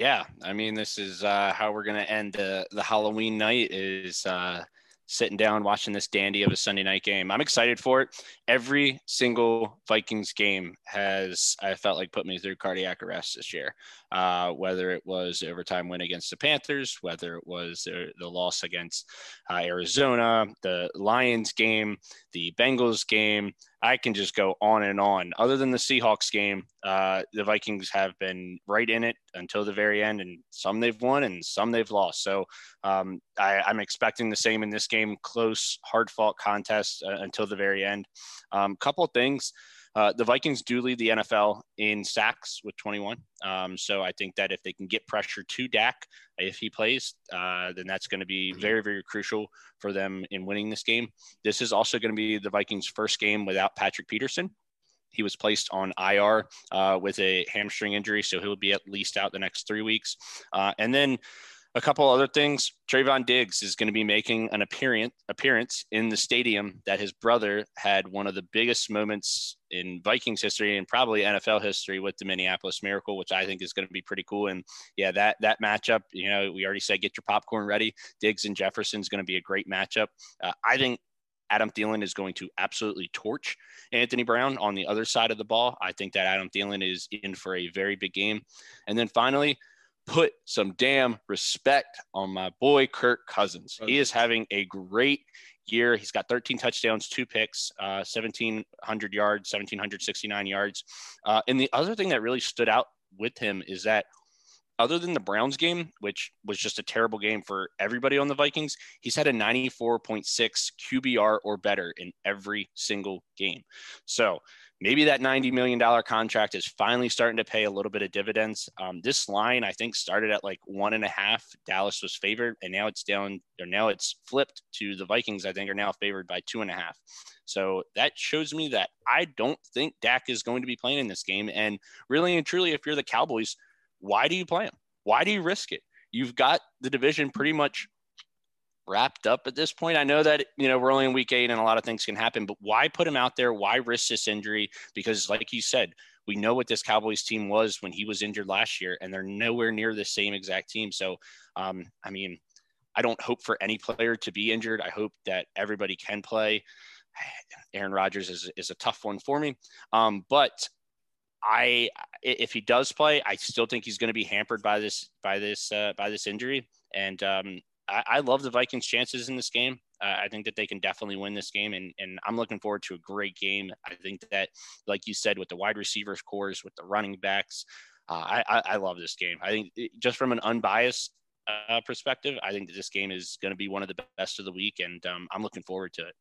C: Yeah, I mean, this is uh, how we're gonna end the the Halloween night. Is uh, sitting down watching this dandy of a Sunday night game. I'm excited for it. Every single Vikings game has I felt like put me through cardiac arrest this year. Uh, whether it was overtime win against the Panthers, whether it was the, the loss against uh, Arizona, the Lions game, the Bengals game, I can just go on and on. Other than the Seahawks game, uh, the Vikings have been right in it until the very end, and some they've won and some they've lost. So um, I, am expecting the same in this game close, hard fought contest uh, until the very end. A um, couple things. Uh, the Vikings do lead the NFL in sacks with 21. Um, so I think that if they can get pressure to Dak, if he plays, uh, then that's going to be very, very crucial for them in winning this game. This is also going to be the Vikings' first game without Patrick Peterson. He was placed on IR uh, with a hamstring injury, so he'll be at least out the next three weeks. Uh, and then a couple other things. Trevon Diggs is going to be making an appearance appearance in the stadium that his brother had one of the biggest moments in Vikings history and probably NFL history with the Minneapolis Miracle, which I think is going to be pretty cool. And yeah, that that matchup, you know, we already said get your popcorn ready. Diggs and Jefferson is going to be a great matchup. Uh, I think Adam Thielen is going to absolutely torch Anthony Brown on the other side of the ball. I think that Adam Thielen is in for a very big game. And then finally, put some damn respect on my boy Kirk Cousins. He is having a great year. He's got 13 touchdowns, two picks, uh, 1,700 yards, 1,769 yards. Uh, and the other thing that really stood out with him is that other than the Browns game, which was just a terrible game for everybody on the Vikings, he's had a 94.6 QBR or better in every single game. So maybe that $90 million contract is finally starting to pay a little bit of dividends. Um, this line, I think, started at like one and a half. Dallas was favored, and now it's down, or now it's flipped to the Vikings, I think, are now favored by two and a half. So that shows me that I don't think Dak is going to be playing in this game. And really and truly, if you're the Cowboys, why do you play him? Why do you risk it? You've got the division pretty much wrapped up at this point. I know that you know we're only in week eight and a lot of things can happen, but why put him out there? Why risk this injury? Because, like you said, we know what this Cowboys team was when he was injured last year, and they're nowhere near the same exact team. So, um, I mean, I don't hope for any player to be injured. I hope that everybody can play. [SIGHS] Aaron Rodgers is, is a tough one for me. Um, but I, if he does play, I still think he's going to be hampered by this, by this, uh, by this injury. And um, I, I love the Vikings' chances in this game. Uh, I think that they can definitely win this game, and and I'm looking forward to a great game. I think that, like you said, with the wide receivers cores, with the running backs, uh, I, I, love this game. I think it, just from an unbiased uh, perspective, I think that this game is going to be one of the best of the week, and um, I'm looking forward to it.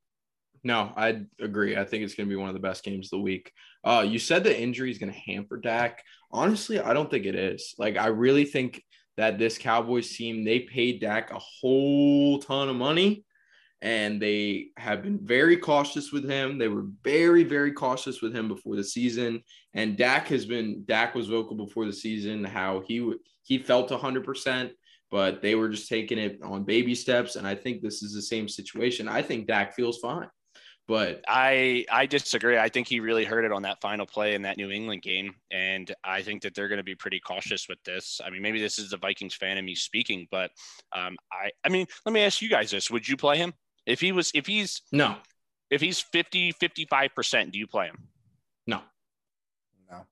A: No, I agree. I think it's going to be one of the best games of the week. Uh, you said the injury is going to hamper Dak. Honestly, I don't think it is. Like, I really think that this Cowboys team they paid Dak a whole ton of money, and they have been very cautious with him. They were very, very cautious with him before the season, and Dak has been. Dak was vocal before the season how he he felt hundred percent but they were just taking it on baby steps. And I think this is the same situation. I think Dak feels fine. But
C: I I disagree. I think he really hurt it on that final play in that New England game, and I think that they're going to be pretty cautious with this. I mean, maybe this is the Vikings fan in me speaking, but um, I I mean, let me ask you guys this: Would you play him if he was if he's
A: no
C: if he's 50 55 percent? Do you play him?
A: No.
D: No.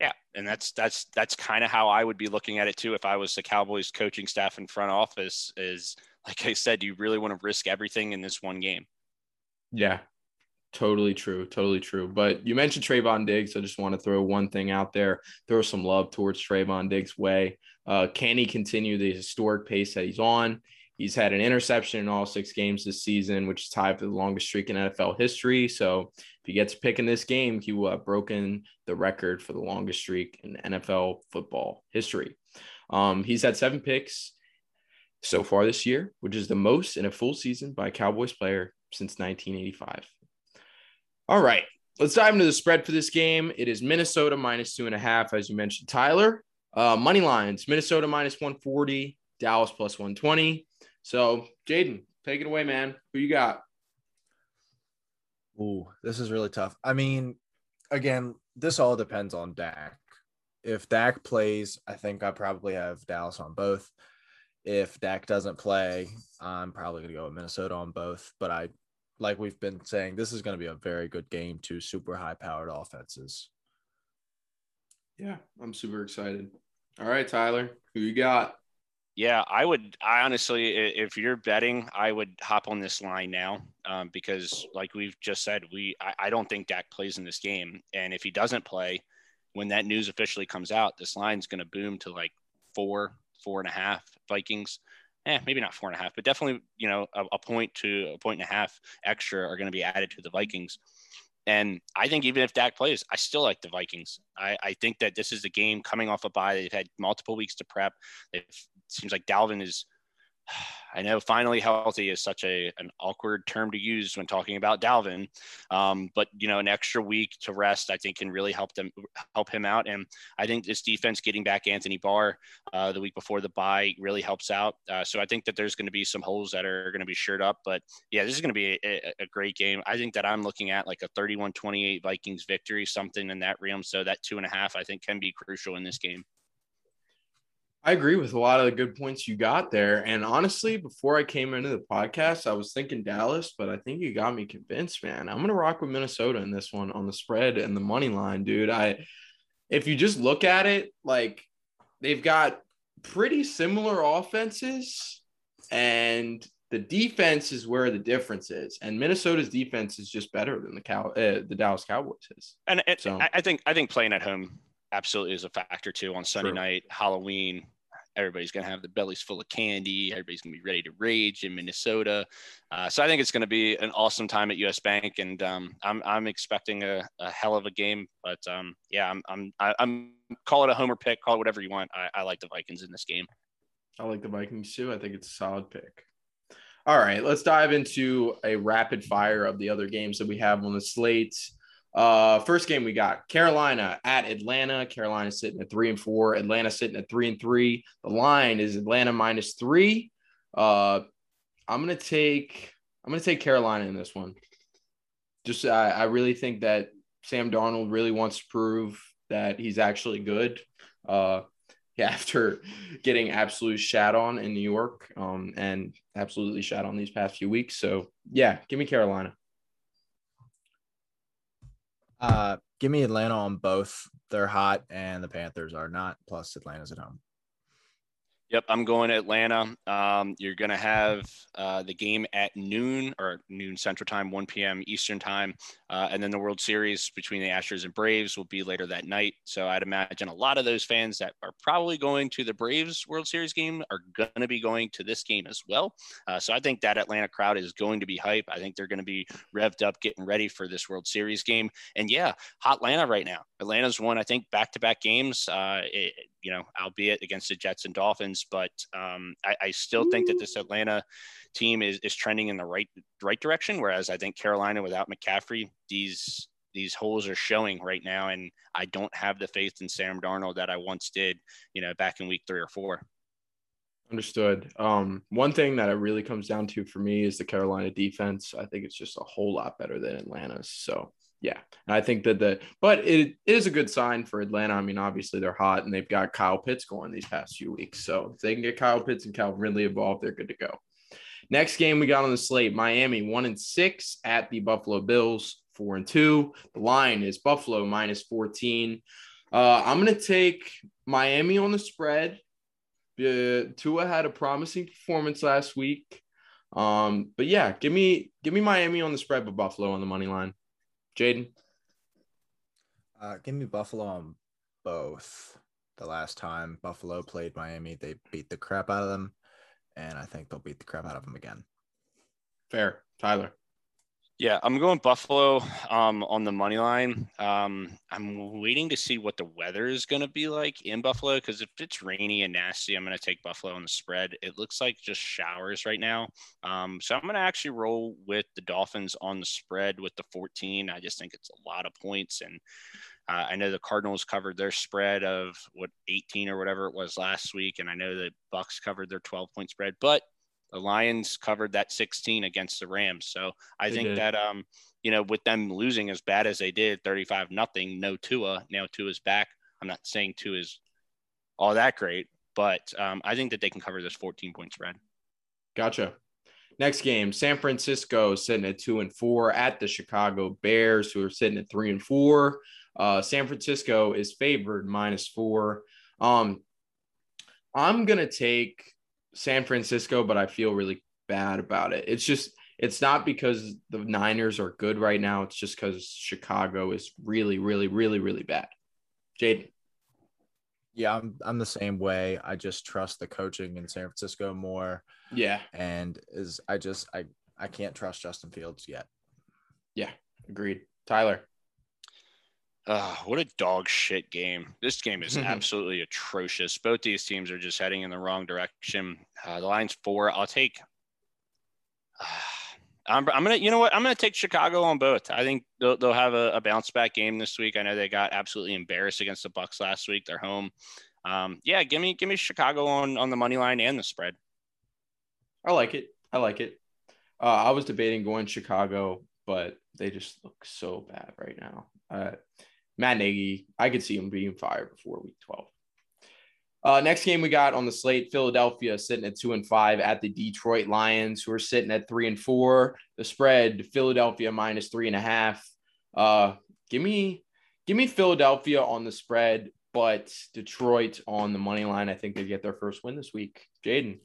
C: Yeah, and that's that's that's kind of how I would be looking at it too. If I was the Cowboys coaching staff in front office, is like I said, do you really want to risk everything in this one game?
A: Yeah, totally true. Totally true. But you mentioned Trevon Diggs. I just want to throw one thing out there, throw some love towards Trevon Diggs' way. Uh, can he continue the historic pace that he's on? He's had an interception in all six games this season, which is tied for the longest streak in NFL history. So if he gets a pick in this game, he will have broken the record for the longest streak in NFL football history. Um, he's had seven picks so far this year, which is the most in a full season by a Cowboys player since 1985. All right, let's dive into the spread for this game. It is Minnesota minus two and a half, as you mentioned, Tyler. Uh, money lines Minnesota minus 140, Dallas plus 120. So, Jaden, take it away, man. Who you got?
D: Ooh, this is really tough. I mean, again, this all depends on Dak. If Dak plays, I think I probably have Dallas on both. If Dak doesn't play, I'm probably going to go with Minnesota on both. But I like we've been saying, this is going to be a very good game to super high powered offenses.
A: Yeah, I'm super excited. All right, Tyler, who you got?
C: Yeah, I would. I honestly, if you're betting, I would hop on this line now um, because, like we've just said, we I, I don't think Dak plays in this game, and if he doesn't play, when that news officially comes out, this line's going to boom to like four, four and a half Vikings eh, maybe not four and a half, but definitely, you know, a, a point to a point and a half extra are going to be added to the Vikings. And I think even if Dak plays, I still like the Vikings. I, I think that this is the game coming off a bye. They've had multiple weeks to prep. It seems like Dalvin is [SIGHS] I know finally healthy is such a an awkward term to use when talking about Dalvin, um, but you know an extra week to rest I think can really help them help him out. And I think this defense getting back Anthony Barr uh, the week before the bye really helps out. Uh, so I think that there's going to be some holes that are going to be shored up. But yeah, this is going to be a, a, great game. I think that I'm looking at like a 31-28 Vikings victory, something in that realm. So that two and a half I think can be crucial in this game.
A: I agree with a lot of the good points you got there. And honestly, before I came into the podcast, I was thinking Dallas, but I think you got me convinced, man. I'm gonna rock with Minnesota in this one on the spread and the money line, dude. I if you just look at it, like they've got pretty similar offenses, and the defense is where the difference is. And Minnesota's defense is just better than the cow uh, the Dallas Cowboys is.
C: And it, so I think I think playing at home absolutely is a factor too on Sunday True. night, Halloween. Everybody's going to have the bellies full of candy. Everybody's going to be ready to rage in Minnesota. Uh, so I think it's going to be an awesome time at US Bank, and um, I'm I'm expecting a, a, hell of a game. But um, yeah, I'm I'm I'm call it a homer pick, call it whatever you want. I, I like the Vikings in this game.
A: I like the Vikings too. I think it's a solid pick. All right, let's dive into a rapid fire of the other games that we have on the slate. Uh, first game we got Carolina at Atlanta. Carolina sitting at three and four. Atlanta sitting at three and three. The line is Atlanta minus three. Uh, I'm gonna take I'm gonna take Carolina in this one. Just I, I really think that Sam Darnold really wants to prove that he's actually good. Uh, [LAUGHS] after getting absolute shat on in New York, um, and absolutely shat on these past few weeks. So yeah, give me Carolina.
D: Uh, give me Atlanta on both. They're hot, and the Panthers are not. Plus, Atlanta's at home.
C: Yep, I'm going to Atlanta. Um, you're going to have uh, the game at noon or noon Central Time, 1 p.m. Eastern Time, uh, and then the World Series between the Astros and Braves will be later that night. So I'd imagine a lot of those fans that are probably going to the Braves World Series game are going to be going to this game as well. Uh, so I think that Atlanta crowd is going to be hype. I think they're going to be revved up, getting ready for this World Series game. And yeah, hot Atlanta right now. Atlanta's won, I think, back-to-back games. Uh, it, you know, albeit against the Jets and Dolphins. But um, I, I, still think that this Atlanta team is, is trending in the right right direction. Whereas I think Carolina without McCaffrey, these these holes are showing right now, and I don't have the faith in Sam Darnold that I once did, you know, back in week three or four.
A: Understood. Um, one thing that it really comes down to for me is the Carolina defense. I think it's just a whole lot better than Atlanta's. So yeah, and I think that the but it is a good sign for Atlanta. I mean, obviously they're hot and they've got Kyle Pitts going these past few weeks. So if they can get Kyle Pitts and Calvin Ridley involved, they're good to go. Next game we got on the slate: Miami one and six at the Buffalo Bills four and two. The line is Buffalo minus fourteen. Uh, I'm gonna take Miami on the spread. Uh, Tua had a promising performance last week. Um, but yeah, give me give me Miami on the spread, but Buffalo on the money line. Jaden?
D: Uh, give me Buffalo on both. The last time Buffalo played Miami, they beat the crap out of them, and I think they'll beat the crap out of them again.
A: Fair, Tyler.
C: Yeah, I'm going Buffalo um, on the money line. Um, I'm waiting to see what the weather is going to be like in Buffalo because if it's rainy and nasty, I'm going to take Buffalo on the spread. It looks like just showers right now. Um, so I'm going to actually roll with the Dolphins on the spread with the 14. I just think it's a lot of points. And uh, I know the Cardinals covered their spread of what 18 or whatever it was last week. And I know the Bucs covered their 12 point spread, but the Lions covered that 16 against the Rams. So I they think did. that um, you know, with them losing as bad as they did, 35 nothing, no Tua. Now Tua's back. I'm not saying Tua is all that great, but um, I think that they can cover this 14 point spread.
A: Gotcha. Next game, San Francisco sitting at two and four at the Chicago Bears, who are sitting at three and four. Uh, San Francisco is favored minus four. Um, I'm gonna take San Francisco, but I feel really bad about it. It's just it's not because the Niners are good right now. It's just because Chicago is really, really, really, really bad. Jaden.
D: Yeah, I'm I'm the same way. I just trust the coaching in San Francisco more.
A: Yeah.
D: And is I just I I can't trust Justin Fields yet.
A: Yeah, agreed. Tyler.
C: Uh, what a dog shit game. This game is [LAUGHS] absolutely atrocious. Both these teams are just heading in the wrong direction. Uh, the line's four. I'll take. Uh, [SIGHS] I'm, I'm gonna, you know what? I'm gonna take Chicago on both. I think they'll, they'll have a, a, bounce back game this week. I know they got absolutely embarrassed against the Bucs last week. They're home. Um, yeah, give me give me Chicago on on the money line and the spread.
A: I like it. I like it. Uh, I was debating going Chicago, but they just look so bad right now. Uh, Matt Nagy, I could see him being fired before week 12. Uh, next game we got on the slate, Philadelphia sitting at two and five at the Detroit Lions, who are sitting at three and four. The spread, Philadelphia minus three and a half. Uh, give me, give me Philadelphia on the spread, but Detroit on the money line. I think they get their first win this week. Jaden.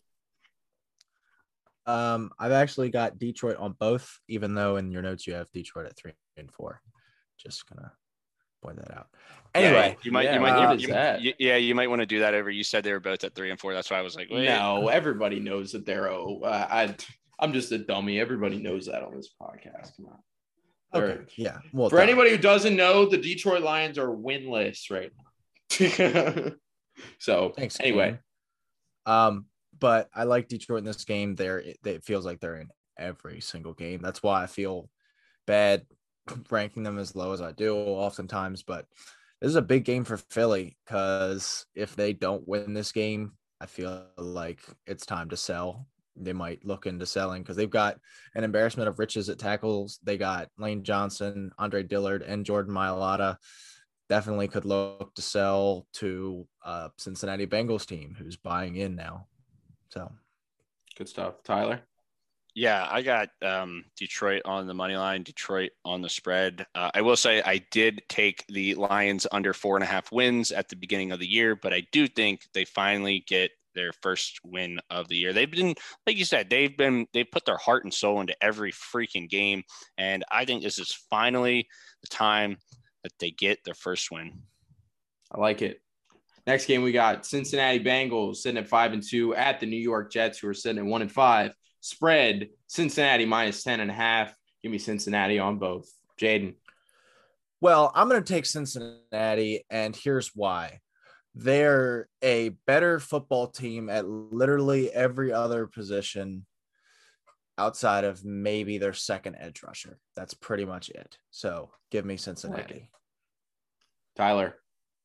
D: Um, I've actually got Detroit on both, even though in your notes you have Detroit at three and four. Just gonna point that out. Anyway,
C: yeah, you might, yeah, you might, you, you, yeah, you might want to do that over. You said they were both at three and four. That's why I was like, Wait.
A: no, everybody knows that they're. Oh, uh, I, I'm just a dummy. Everybody knows that on this podcast. Come on.
D: Okay. Yeah. Well,
A: for anybody who doesn't know, the Detroit Lions are winless right now. [LAUGHS] so
D: thanks.
A: Anyway,
D: um, but I like Detroit in this game. There, it feels like they're in every single game. That's why I feel bad ranking them as low as I do oftentimes, but this is a big game for Philly because if they don't win this game, I feel like it's time to sell. They might look into selling because they've got an embarrassment of riches at tackles. They got Lane Johnson, Andre Dillard, and Jordan Mailata. Definitely could look to sell to uh, Cincinnati Bengals team who's buying in now. So
A: good stuff. Tyler?
C: Yeah, I got um, Detroit on the money line, Detroit on the spread. Uh, I will say I did take the Lions under four and a half wins at the beginning of the year, but I do think they finally get their first win of the year. They've been, like you said, they've been they've put their heart and soul into every freaking game, and I think this is finally the time that they get their first win.
A: I like it. Next game we got Cincinnati Bengals sitting at five and two at the New York Jets, who are sitting at one and five. Spread Cincinnati minus 10 and a half. Give me Cincinnati on both. Jaden.
D: Well, I'm going to take Cincinnati, and here's why. They're a better football team at literally every other position outside of maybe their second edge rusher. That's pretty much it. So give me Cincinnati.
A: Tyler.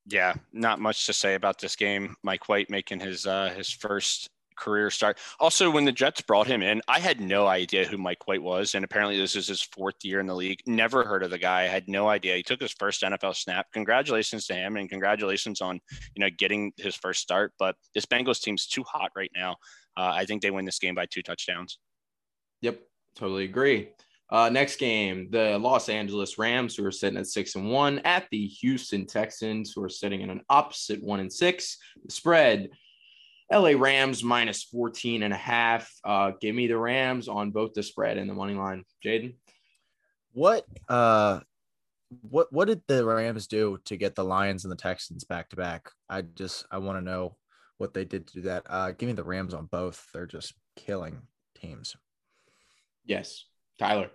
C: Yeah, not much to say about this game. Mike White making his uh, his first career start. Also, when the Jets brought him in, I had no idea who Mike White was, and apparently this is his fourth year in the league. Never heard of the guy. I had no idea. He took his first NFL snap. Congratulations to him, and congratulations on you know getting his first start. But this Bengals team's too hot right now. Uh, I think they win this game by two touchdowns.
A: Yep, totally agree. Uh, next game, the Los Angeles Rams, who are sitting at six and one, at the Houston Texans, who are sitting in an opposite one and six. The spread LA Rams minus 14 and a half. Uh, give me the Rams on both the spread and the money line. Jaden.
D: What uh what what did the Rams do to get the Lions and the Texans back to back? I just I want to know what they did to do that. Uh give me the Rams on both. They're just killing teams.
A: Yes. Tyler.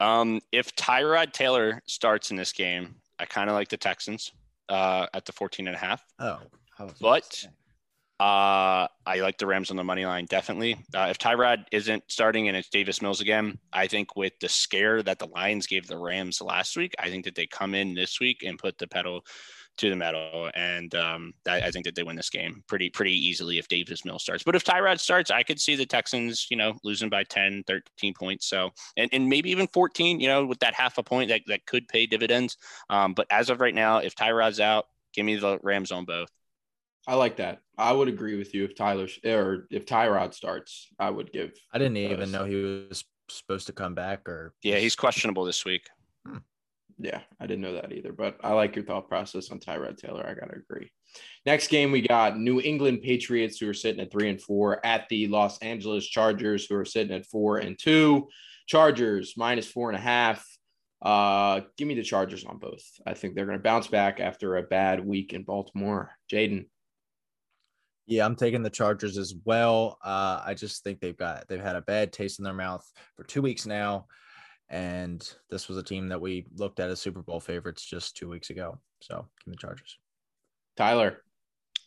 C: Um, if Tyrod Taylor starts in this game, I kind of like the Texans uh, at the 14 and a half.
D: Oh,
C: but uh, I like the Rams on the money line, definitely. Uh, if Tyrod isn't starting and it's Davis Mills again, I think with the scare that the Lions gave the Rams last week, I think that they come in this week and put the pedal to the metal, and um, I, I, think that they win this game pretty pretty easily if Davis Mills starts. But if Tyrod starts, I could see the Texans, you know, losing by 10, 13 points. So and, and maybe even 14, you know, with that half a point that, that could pay dividends. Um, but as of right now, if Tyrod's out, give me the Rams on both.
A: I like that. I would agree with you if Tyler or if Tyrod starts, I would give.
D: I didn't even know he was supposed to come back or.
C: Yeah, he's questionable this week.
A: Hmm. Yeah, I didn't know that either, but I like your thought process on Tyrod Taylor. I gotta agree. Next game, we got New England Patriots who are sitting at three and four at the Los Angeles Chargers who are sitting at four and two. Chargers minus four and a half. Uh, give me the Chargers on both. I think they're going to bounce back after a bad week in Baltimore. Jaden.
D: Yeah, I'm taking the Chargers as well. Uh, I just think they've got they've had a bad taste in their mouth for two weeks now, and this was a team that we looked at as Super Bowl favorites just two weeks ago. So give the Chargers.
A: Tyler.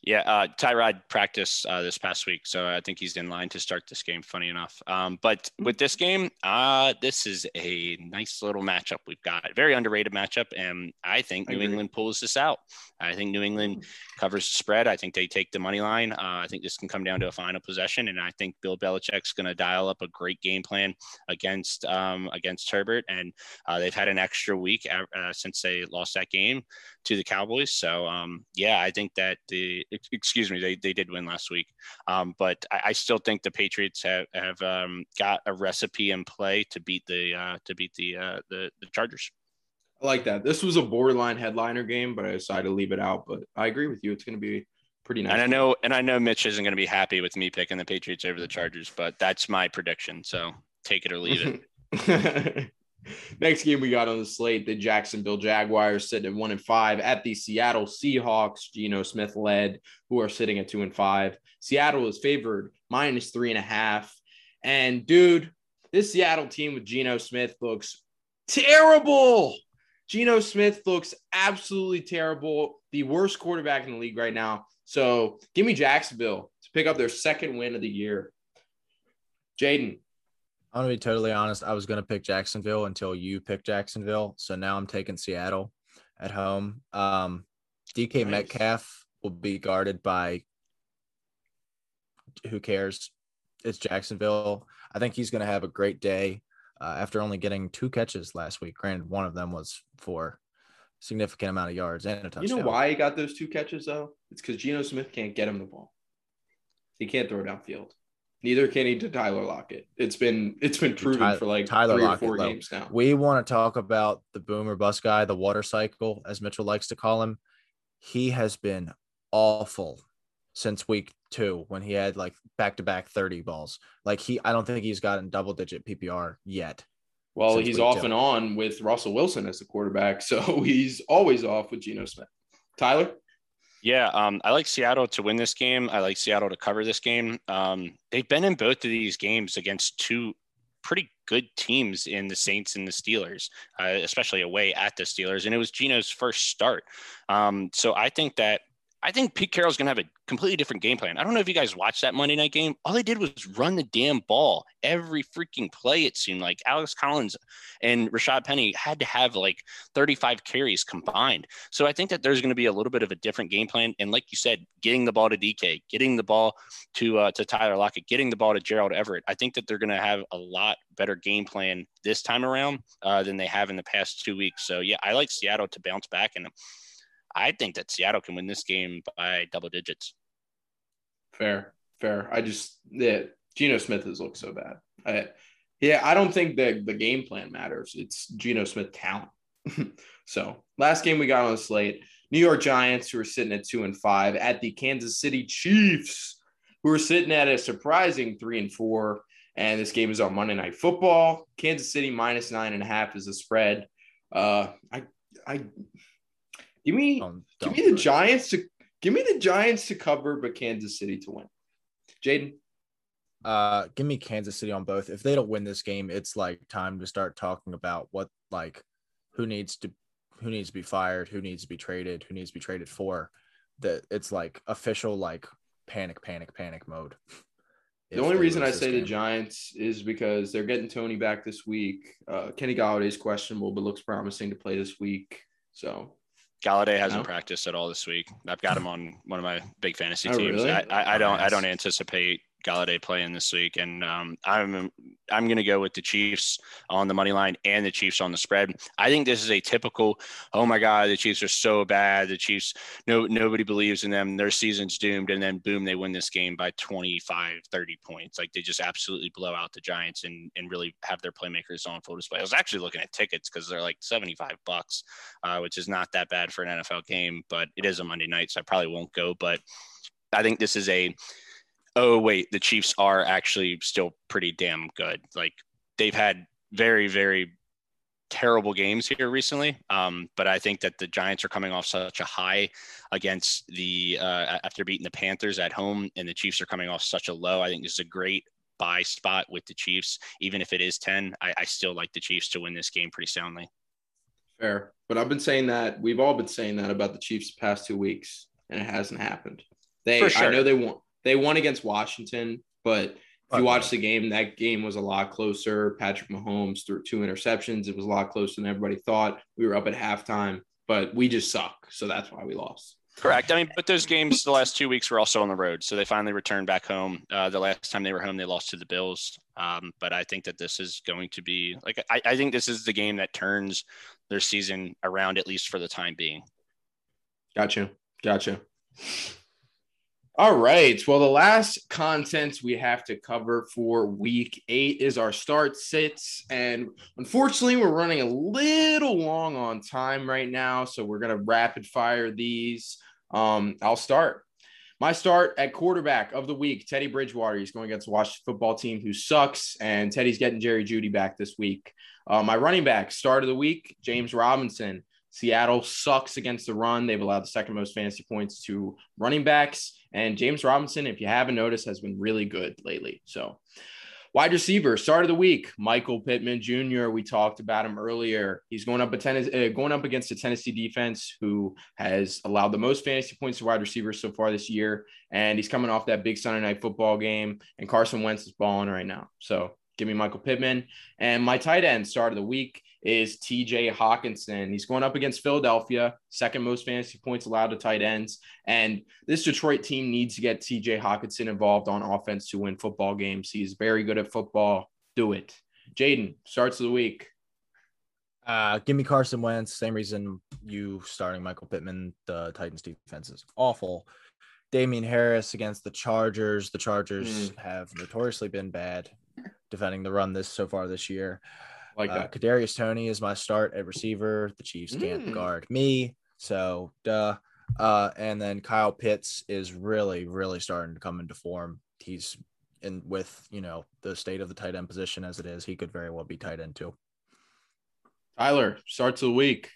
C: Yeah, uh, Tyrod practiced uh, this past week, so I think he's in line to start this game. Funny enough, um, but with this game, uh, this is a nice little matchup we've got. Very underrated matchup, and I think New England pulls this out. I think New England covers the spread. I think they take the money line. Uh, I think this can come down to a final possession, and I think Bill Belichick's going to dial up a great game plan against um, against Herbert. And uh, they've had an extra week uh, since they lost that game to the Cowboys. So um, yeah, I think that the excuse me, they, they did win last week. Um, but I, I, still think the Patriots have, have um, got a recipe in play to beat the uh, to beat the, uh, the the Chargers.
A: I like that. This was a borderline headliner game, but I decided to leave it out. But I agree with you. It's going to be pretty nice.
C: And I know, and I know Mitch isn't going to be happy with me picking the Patriots over the Chargers, but that's my prediction. So take it or leave
A: it. [LAUGHS] Next game we got on the slate, the Jacksonville Jaguars sitting at one and five at the Seattle Seahawks, Geno Smith led, who are sitting at two and five. Seattle is favored minus three and a half. And dude, this Seattle team with Geno Smith looks terrible. Geno Smith looks absolutely terrible. The worst quarterback in the league right now. So give me Jacksonville to pick up their second win of the year. Jaden.
D: I'm gonna be totally honest. I was gonna pick Jacksonville until you picked Jacksonville. So now I'm taking Seattle at home. Um, DK nice. Metcalf will be guarded by who cares? It's Jacksonville. I think he's gonna have a great day. Uh, after only getting two catches last week, granted one of them was for a significant amount of yards and a touchdown.
A: You know why he got those two catches though? It's because Geno Smith can't get him the ball. He can't throw it downfield. Neither can he to Tyler Lockett. It's been it's been proven Tyler, for like Tyler three Lockett, or four though. games now.
D: We want to talk about the boomer bust guy, the water cycle, as Mitchell likes to call him. He has been awful since week two when he had like back to back 30 balls. Like he, I don't think he's gotten double digit PPR yet.
A: Well, he's off
D: two.
A: and on with Russell Wilson as the quarterback, [LAUGHS] so he's always off with Geno Smith. Tyler,
C: Yeah, um, I like Seattle to win this game. I like Seattle to cover this game. Um, they've been in both of these games against two pretty good teams in the Saints and the Steelers, uh, especially away at the Steelers, and it was Geno's first start. Um, so I think that I think Pete Carroll's going to have a completely different game plan. I don't know if you guys watched that Monday night game. All they did was run the damn ball every freaking play. It seemed like Alex Collins and Rashaad Penny had to have like 35 carries combined. So I think that there's going to be a little bit of a different game plan. And like you said, getting the ball to DK, getting the ball to uh, to Tyler Lockett, getting the ball to Gerald Everett. I think that they're going to have a lot better game plan this time around uh, than they have in the past two weeks. So yeah, I like Seattle to bounce back, and I think that Seattle can win this game by double digits.
A: fair, fair. I just yeah, Geno Smith has looked so bad. I, yeah, I don't think that the game plan matters. It's Geno Smith talent. [LAUGHS] so last game we got on the slate, New York Giants, who are sitting at two and five, at the Kansas City Chiefs, who are sitting at a surprising three and four. And this game is on Monday Night Football. Kansas City minus nine and a half is the spread. Uh, I, I, give me,
D: Don't-
A: give me the. Giants to give me the Giants to cover, but Kansas City to win. Jaden,
D: Uh, give me Kansas City on both. If they don't win this game, it's like time to start talking about what like who needs to who needs to be fired, who needs to be traded, who needs to be traded for. That it's like official like panic, panic, panic mode.
A: the only reason I say the. Giants is because they're getting Toney back this week. Uh, Kenny Golladay's questionable, but looks promising to play this week. So
C: Golladay hasn't
A: No?
C: practiced at all this week. I've got him on one of my big fantasy
A: Oh,
C: teams.
A: really?
C: I, I, I oh, don't I don't anticipate Golladay playing this week, and um, I'm I'm going to go with the Chiefs on the money line and the Chiefs on the spread. I think this is a typical. Oh my God, the Chiefs are so bad. The Chiefs, no nobody believes in them. Their season's doomed, and then boom, they win this game by 25, 30 points. Like they just absolutely blow out the Giants and and really have their playmakers on full display. I was actually looking at tickets because they're like 75 bucks, uh, which is not that bad for an NFL game, but it is a Monday night, so I probably won't go. But I think this is a oh wait, the Chiefs are actually still pretty damn good. Like they've had very, very terrible games here recently. Um, but I think that the Giants are coming off such a high against the uh, after beating the Panthers at home, and the Chiefs are coming off such a low. I think this is a great buy spot with the Chiefs. Even if it is 10, I, I still like the Chiefs to win this game pretty soundly.
A: fair. But I've been saying that we've all been saying that about the Chiefs the past two weeks, and it hasn't happened. They
C: sure.
A: I know they won they won against Washington, but if you watch the game, that game was a lot closer. Patrick Mahomes threw two interceptions. It was a lot closer than everybody thought. We were up at halftime, but we just suck. So that's why we lost.
C: Correct. I mean, but those games the last two weeks were also on the road, so they finally returned back home. Uh, the last time they were home, they lost to the Bills. Um, but I think that this is going to be like I, I think this is the game that turns their season around at least for the time being.
A: Gotcha. Gotcha. All right. Well, the last content we have to cover for week eight is our start sits. And unfortunately, we're running a little long on time right now. So we're going to rapid fire these. Um, I'll start. My start at quarterback of the week, Teddy Bridgewater. He's going against the Washington football team who sucks, and Teddy's getting Jerry Jeudy back this week. Uh, my running back, start of the week, James Robinson. Seattle sucks against the run. They've allowed the second most fantasy points to running backs. And James Robinson, if you haven't noticed, has been really good lately. So, wide receiver, start of the week, Michael Pittman Jr. We talked about him earlier. He's going up a tennis, uh, going up against the Tennessee defense, who has allowed the most fantasy points to wide receivers so far this year. And he's coming off that big Sunday night football game. And Carson Wentz is balling right now. So, give me Michael Pittman. And my tight end start of the week is TJ Hockenson. He's going up against Philadelphia, second most fantasy points allowed to tight ends. And this Detroit team needs to get TJ Hockenson involved on offense to win football games. He's very good at football. Do it. Jaden, starts of the week.
D: Uh, give me Carson Wentz. Same reason you starting Michael Pittman. The Titans defense is awful. Damien Harris against the Chargers. The Chargers have notoriously been bad defending the run this so far this year.
A: Like
D: uh,
A: that.
D: Kadarius Toney is my start at receiver. The Chiefs can't
A: Mm.
D: guard me, so duh. Uh, and then Kyle Pitts is really, really starting to come into form. He's in with you know the state of the tight end position as it is. He could very well be tight end too.
A: Tyler starts the week.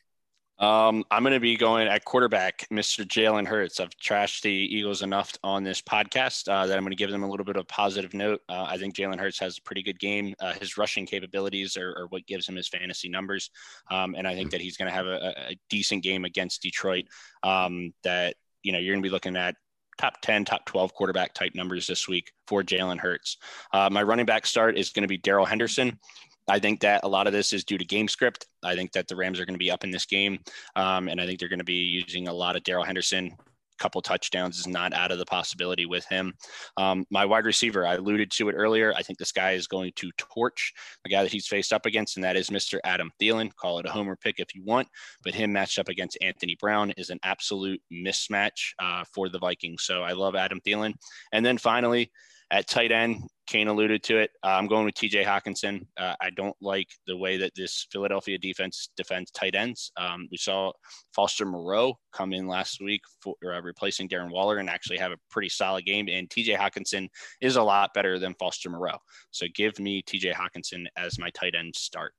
C: Um, I'm going to be going at quarterback, Mr. Jalen Hurts. I've trashed the Eagles enough on this podcast uh, that I'm going to give them a little bit of positive note. Uh, I think Jalen Hurts has a pretty good game. Uh, his rushing capabilities are, are, what gives him his fantasy numbers, um, and I think that he's going to have a, a, decent game against Detroit. Um, that you know you're going to be looking at top 10, top 12 quarterback type numbers this week for Jalen Hurts. Uh, my running back start is going to be Darrell Henderson. I think that a lot of this is due to game script. I think that the Rams are going to be up in this game, um, and I think they're going to be using a lot of Darrell Henderson. A couple touchdowns is not out of the possibility with him. Um, my wide receiver, I alluded to it earlier. I think this guy is going to torch the guy that he's faced up against, and that is Mr. Adam Thielen. Call it a homer pick if you want, but him matched up against Anthony Brown is an absolute mismatch uh, for the Vikings. So I love Adam Thielen. And then finally, at tight end, Kane alluded to it. Uh, I'm going with TJ Hockenson. Uh, I don't like the way that this Philadelphia defense defends tight ends. Um, we saw Foster Moreau come in last week for uh, replacing Darren Waller and actually have a pretty solid game. And TJ Hockenson is a lot better than Foster Moreau. So give me TJ Hockenson as my tight end start.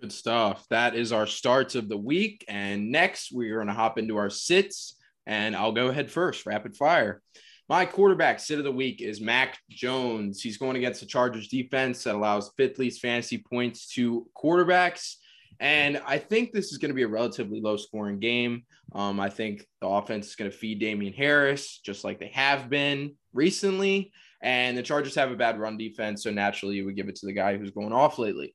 A: Good stuff. That is our starts of the week. And next, we're going to hop into our sits. And I'll go ahead first, rapid fire. My quarterback sit of the week is Mac Jones. He's going against the Chargers defense that allows fifth least fantasy points to quarterbacks. And I think this is going to be a relatively low scoring game. Um, I think the offense is going to feed Damien Harris just like they have been recently. And the Chargers have a bad run defense. So naturally, you would give it to the guy who's going off lately.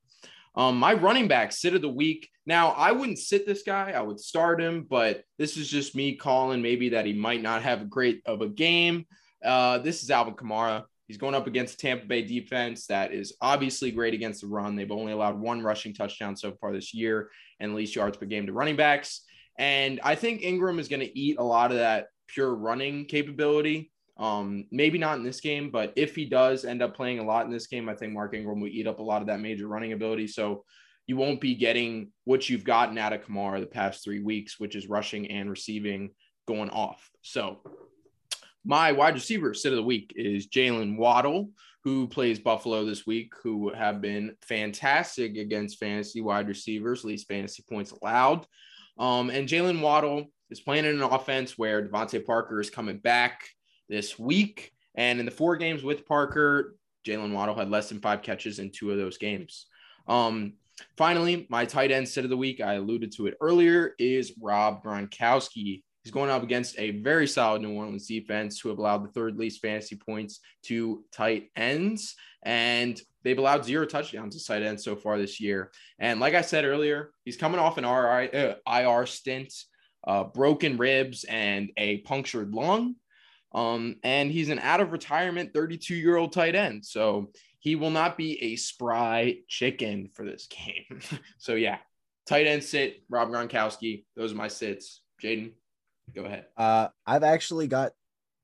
A: Um, my running back sit of the week. Now, I wouldn't sit this guy. I would start him, but this is just me calling maybe that he might not have a great of a game. Uh, this is Alvin Kamara. He's going up against Tampa Bay defense that is obviously great against the run. They've only allowed one rushing touchdown so far this year and least yards per game to running backs. And I think Ingram is going to eat a lot of that pure running capability. Um, maybe not in this game, but if he does end up playing a lot in this game, I think Mark Ingram will eat up a lot of that major running ability. So you won't be getting what you've gotten out of Kamara the past three weeks, which is rushing and receiving going off. So my wide receiver sit of the week is Jaylen Waddle, who plays Buffalo this week, who have been fantastic against fantasy wide receivers, least fantasy points allowed. Um, and Jaylen Waddle is playing in an offense where DeVante Parker is coming back this week. And in the four games with Parker, Jaylen Waddle had less than five catches in two of those games. Um, finally, my tight end set of the week, I alluded to it earlier, is Rob Gronkowski. He's going up against a very solid New Orleans defense who have allowed the third least fantasy points to tight ends. And they've allowed zero touchdowns to tight ends so far this year. And like I said earlier, he's coming off an RI, uh, IR stint, uh, broken ribs, and a punctured lung. Um, and he's an out of retirement 32 year old tight end. So he will not be a spry chicken for this game. [LAUGHS] so yeah, tight end sit, Rob Gronkowski. Those are my sits. Jaden, go ahead.
D: Uh, I've actually got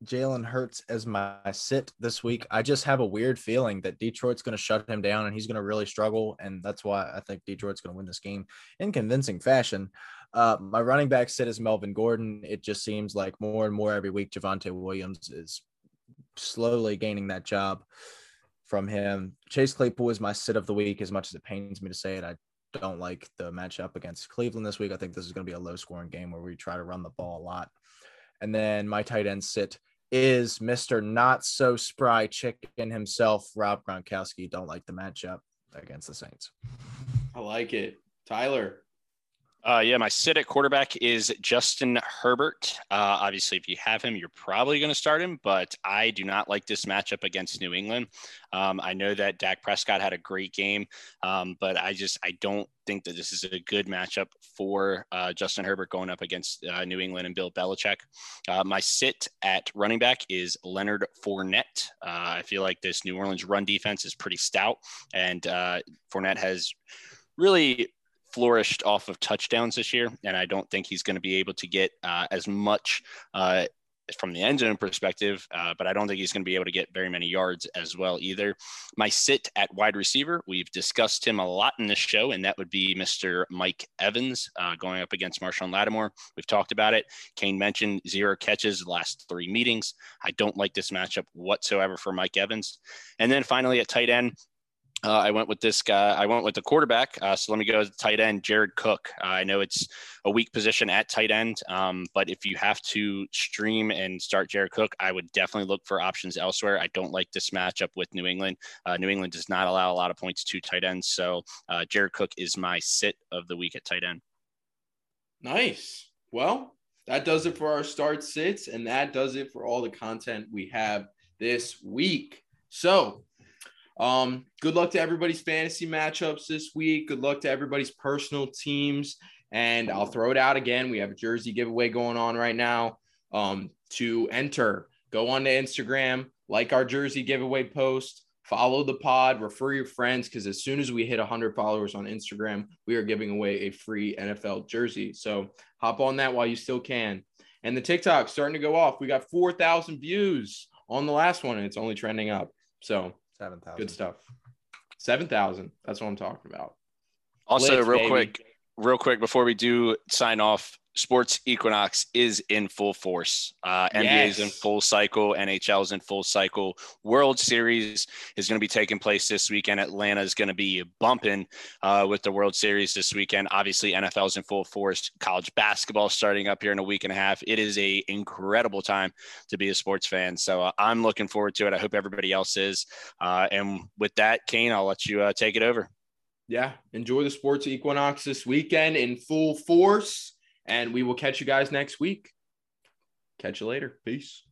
D: Jalen Hurts as my sit this week. I just have a weird feeling that Detroit's going to shut him down and he's going to really struggle. And that's why I think Detroit's going to win this game in convincing fashion. Uh, my running back sit is Melvin Gordon. It just seems like more and more every week, Javonte Williams is slowly gaining that job from him. Chase Claypool is my sit of the week, as much as it pains me to say it. I don't like the matchup against Cleveland this week. I think this is going to be a low scoring game where we try to run the ball a lot. And then my tight end sit is Mr. Not So Spry Chicken himself, Rob Gronkowski. Don't like the matchup against the Saints.
A: I like it. Tyler.
C: Uh, yeah, my sit at quarterback is Justin Herbert. Uh, obviously, if you have him, you're probably going to start him, but I do not like this matchup against New England. Um, I know that Dak Prescott had a great game, um, but I just I don't think that this is a good matchup for uh, Justin Herbert going up against uh, New England and Bill Belichick. Uh, my sit at running back is Leonard Fournette. Uh, I feel like this New Orleans run defense is pretty stout, and Fournette has really flourished off of touchdowns this year, and I don't think he's going to be able to get uh, as much uh, from the end zone perspective, uh, but I don't think he's going to be able to get very many yards as well either. My sit at wide receiver, we've discussed him a lot in this show, and that would be Mr. Mike Evans uh, going up against Marshon Lattimore. We've talked about it. Kane mentioned zero catches the last three meetings. I don't like this matchup whatsoever for Mike Evans. And then finally at tight end, uh, I went with this guy. I went with the quarterback. Uh, so let me go to tight end, Jared Cook. Uh, I know it's a weak position at tight end, um, but if you have to stream and start Jared Cook, I would definitely look for options elsewhere. I don't like this matchup with New England. Uh, New England does not allow a lot of points to tight ends. So uh, Jared Cook is my sit of the week at tight end.
A: Nice. Well, that does it for our start sits, and that does it for all the content we have this week. So, um, good luck to everybody's fantasy matchups this week. Good luck to everybody's personal teams. And I'll throw it out again. We have a jersey giveaway going on right now. Um, to enter, go on to Instagram, like our jersey giveaway post, follow the pod, refer your friends, because as soon as we hit 100 followers on Instagram, we are giving away a free NFL jersey. So hop on that while you still can. And the TikTok starting to go off. We got 4,000 views on the last one, and it's only trending up. So
D: 7,000.
A: good stuff. 7,000. That's what I'm talking about.
C: Also,
A: Blitz,
C: real
A: baby.
C: quick, real quick before we do sign off, Sports Equinox is in full force. Uh, NBA is in full cycle. NHL is in full cycle. World Series is going to be taking place this weekend. Atlanta is going to be bumping uh, with the World Series this weekend. Obviously, NFL is in full force. College basketball starting up here in a week and a half. It is a incredible time to be a sports fan. So uh, I'm looking forward to it. I hope everybody else is. Uh, and with that, Kane, I'll let you uh, take it over.
A: Yeah. Enjoy the sports equinox this weekend in full force. And we will catch you guys next week. Catch you later. Peace.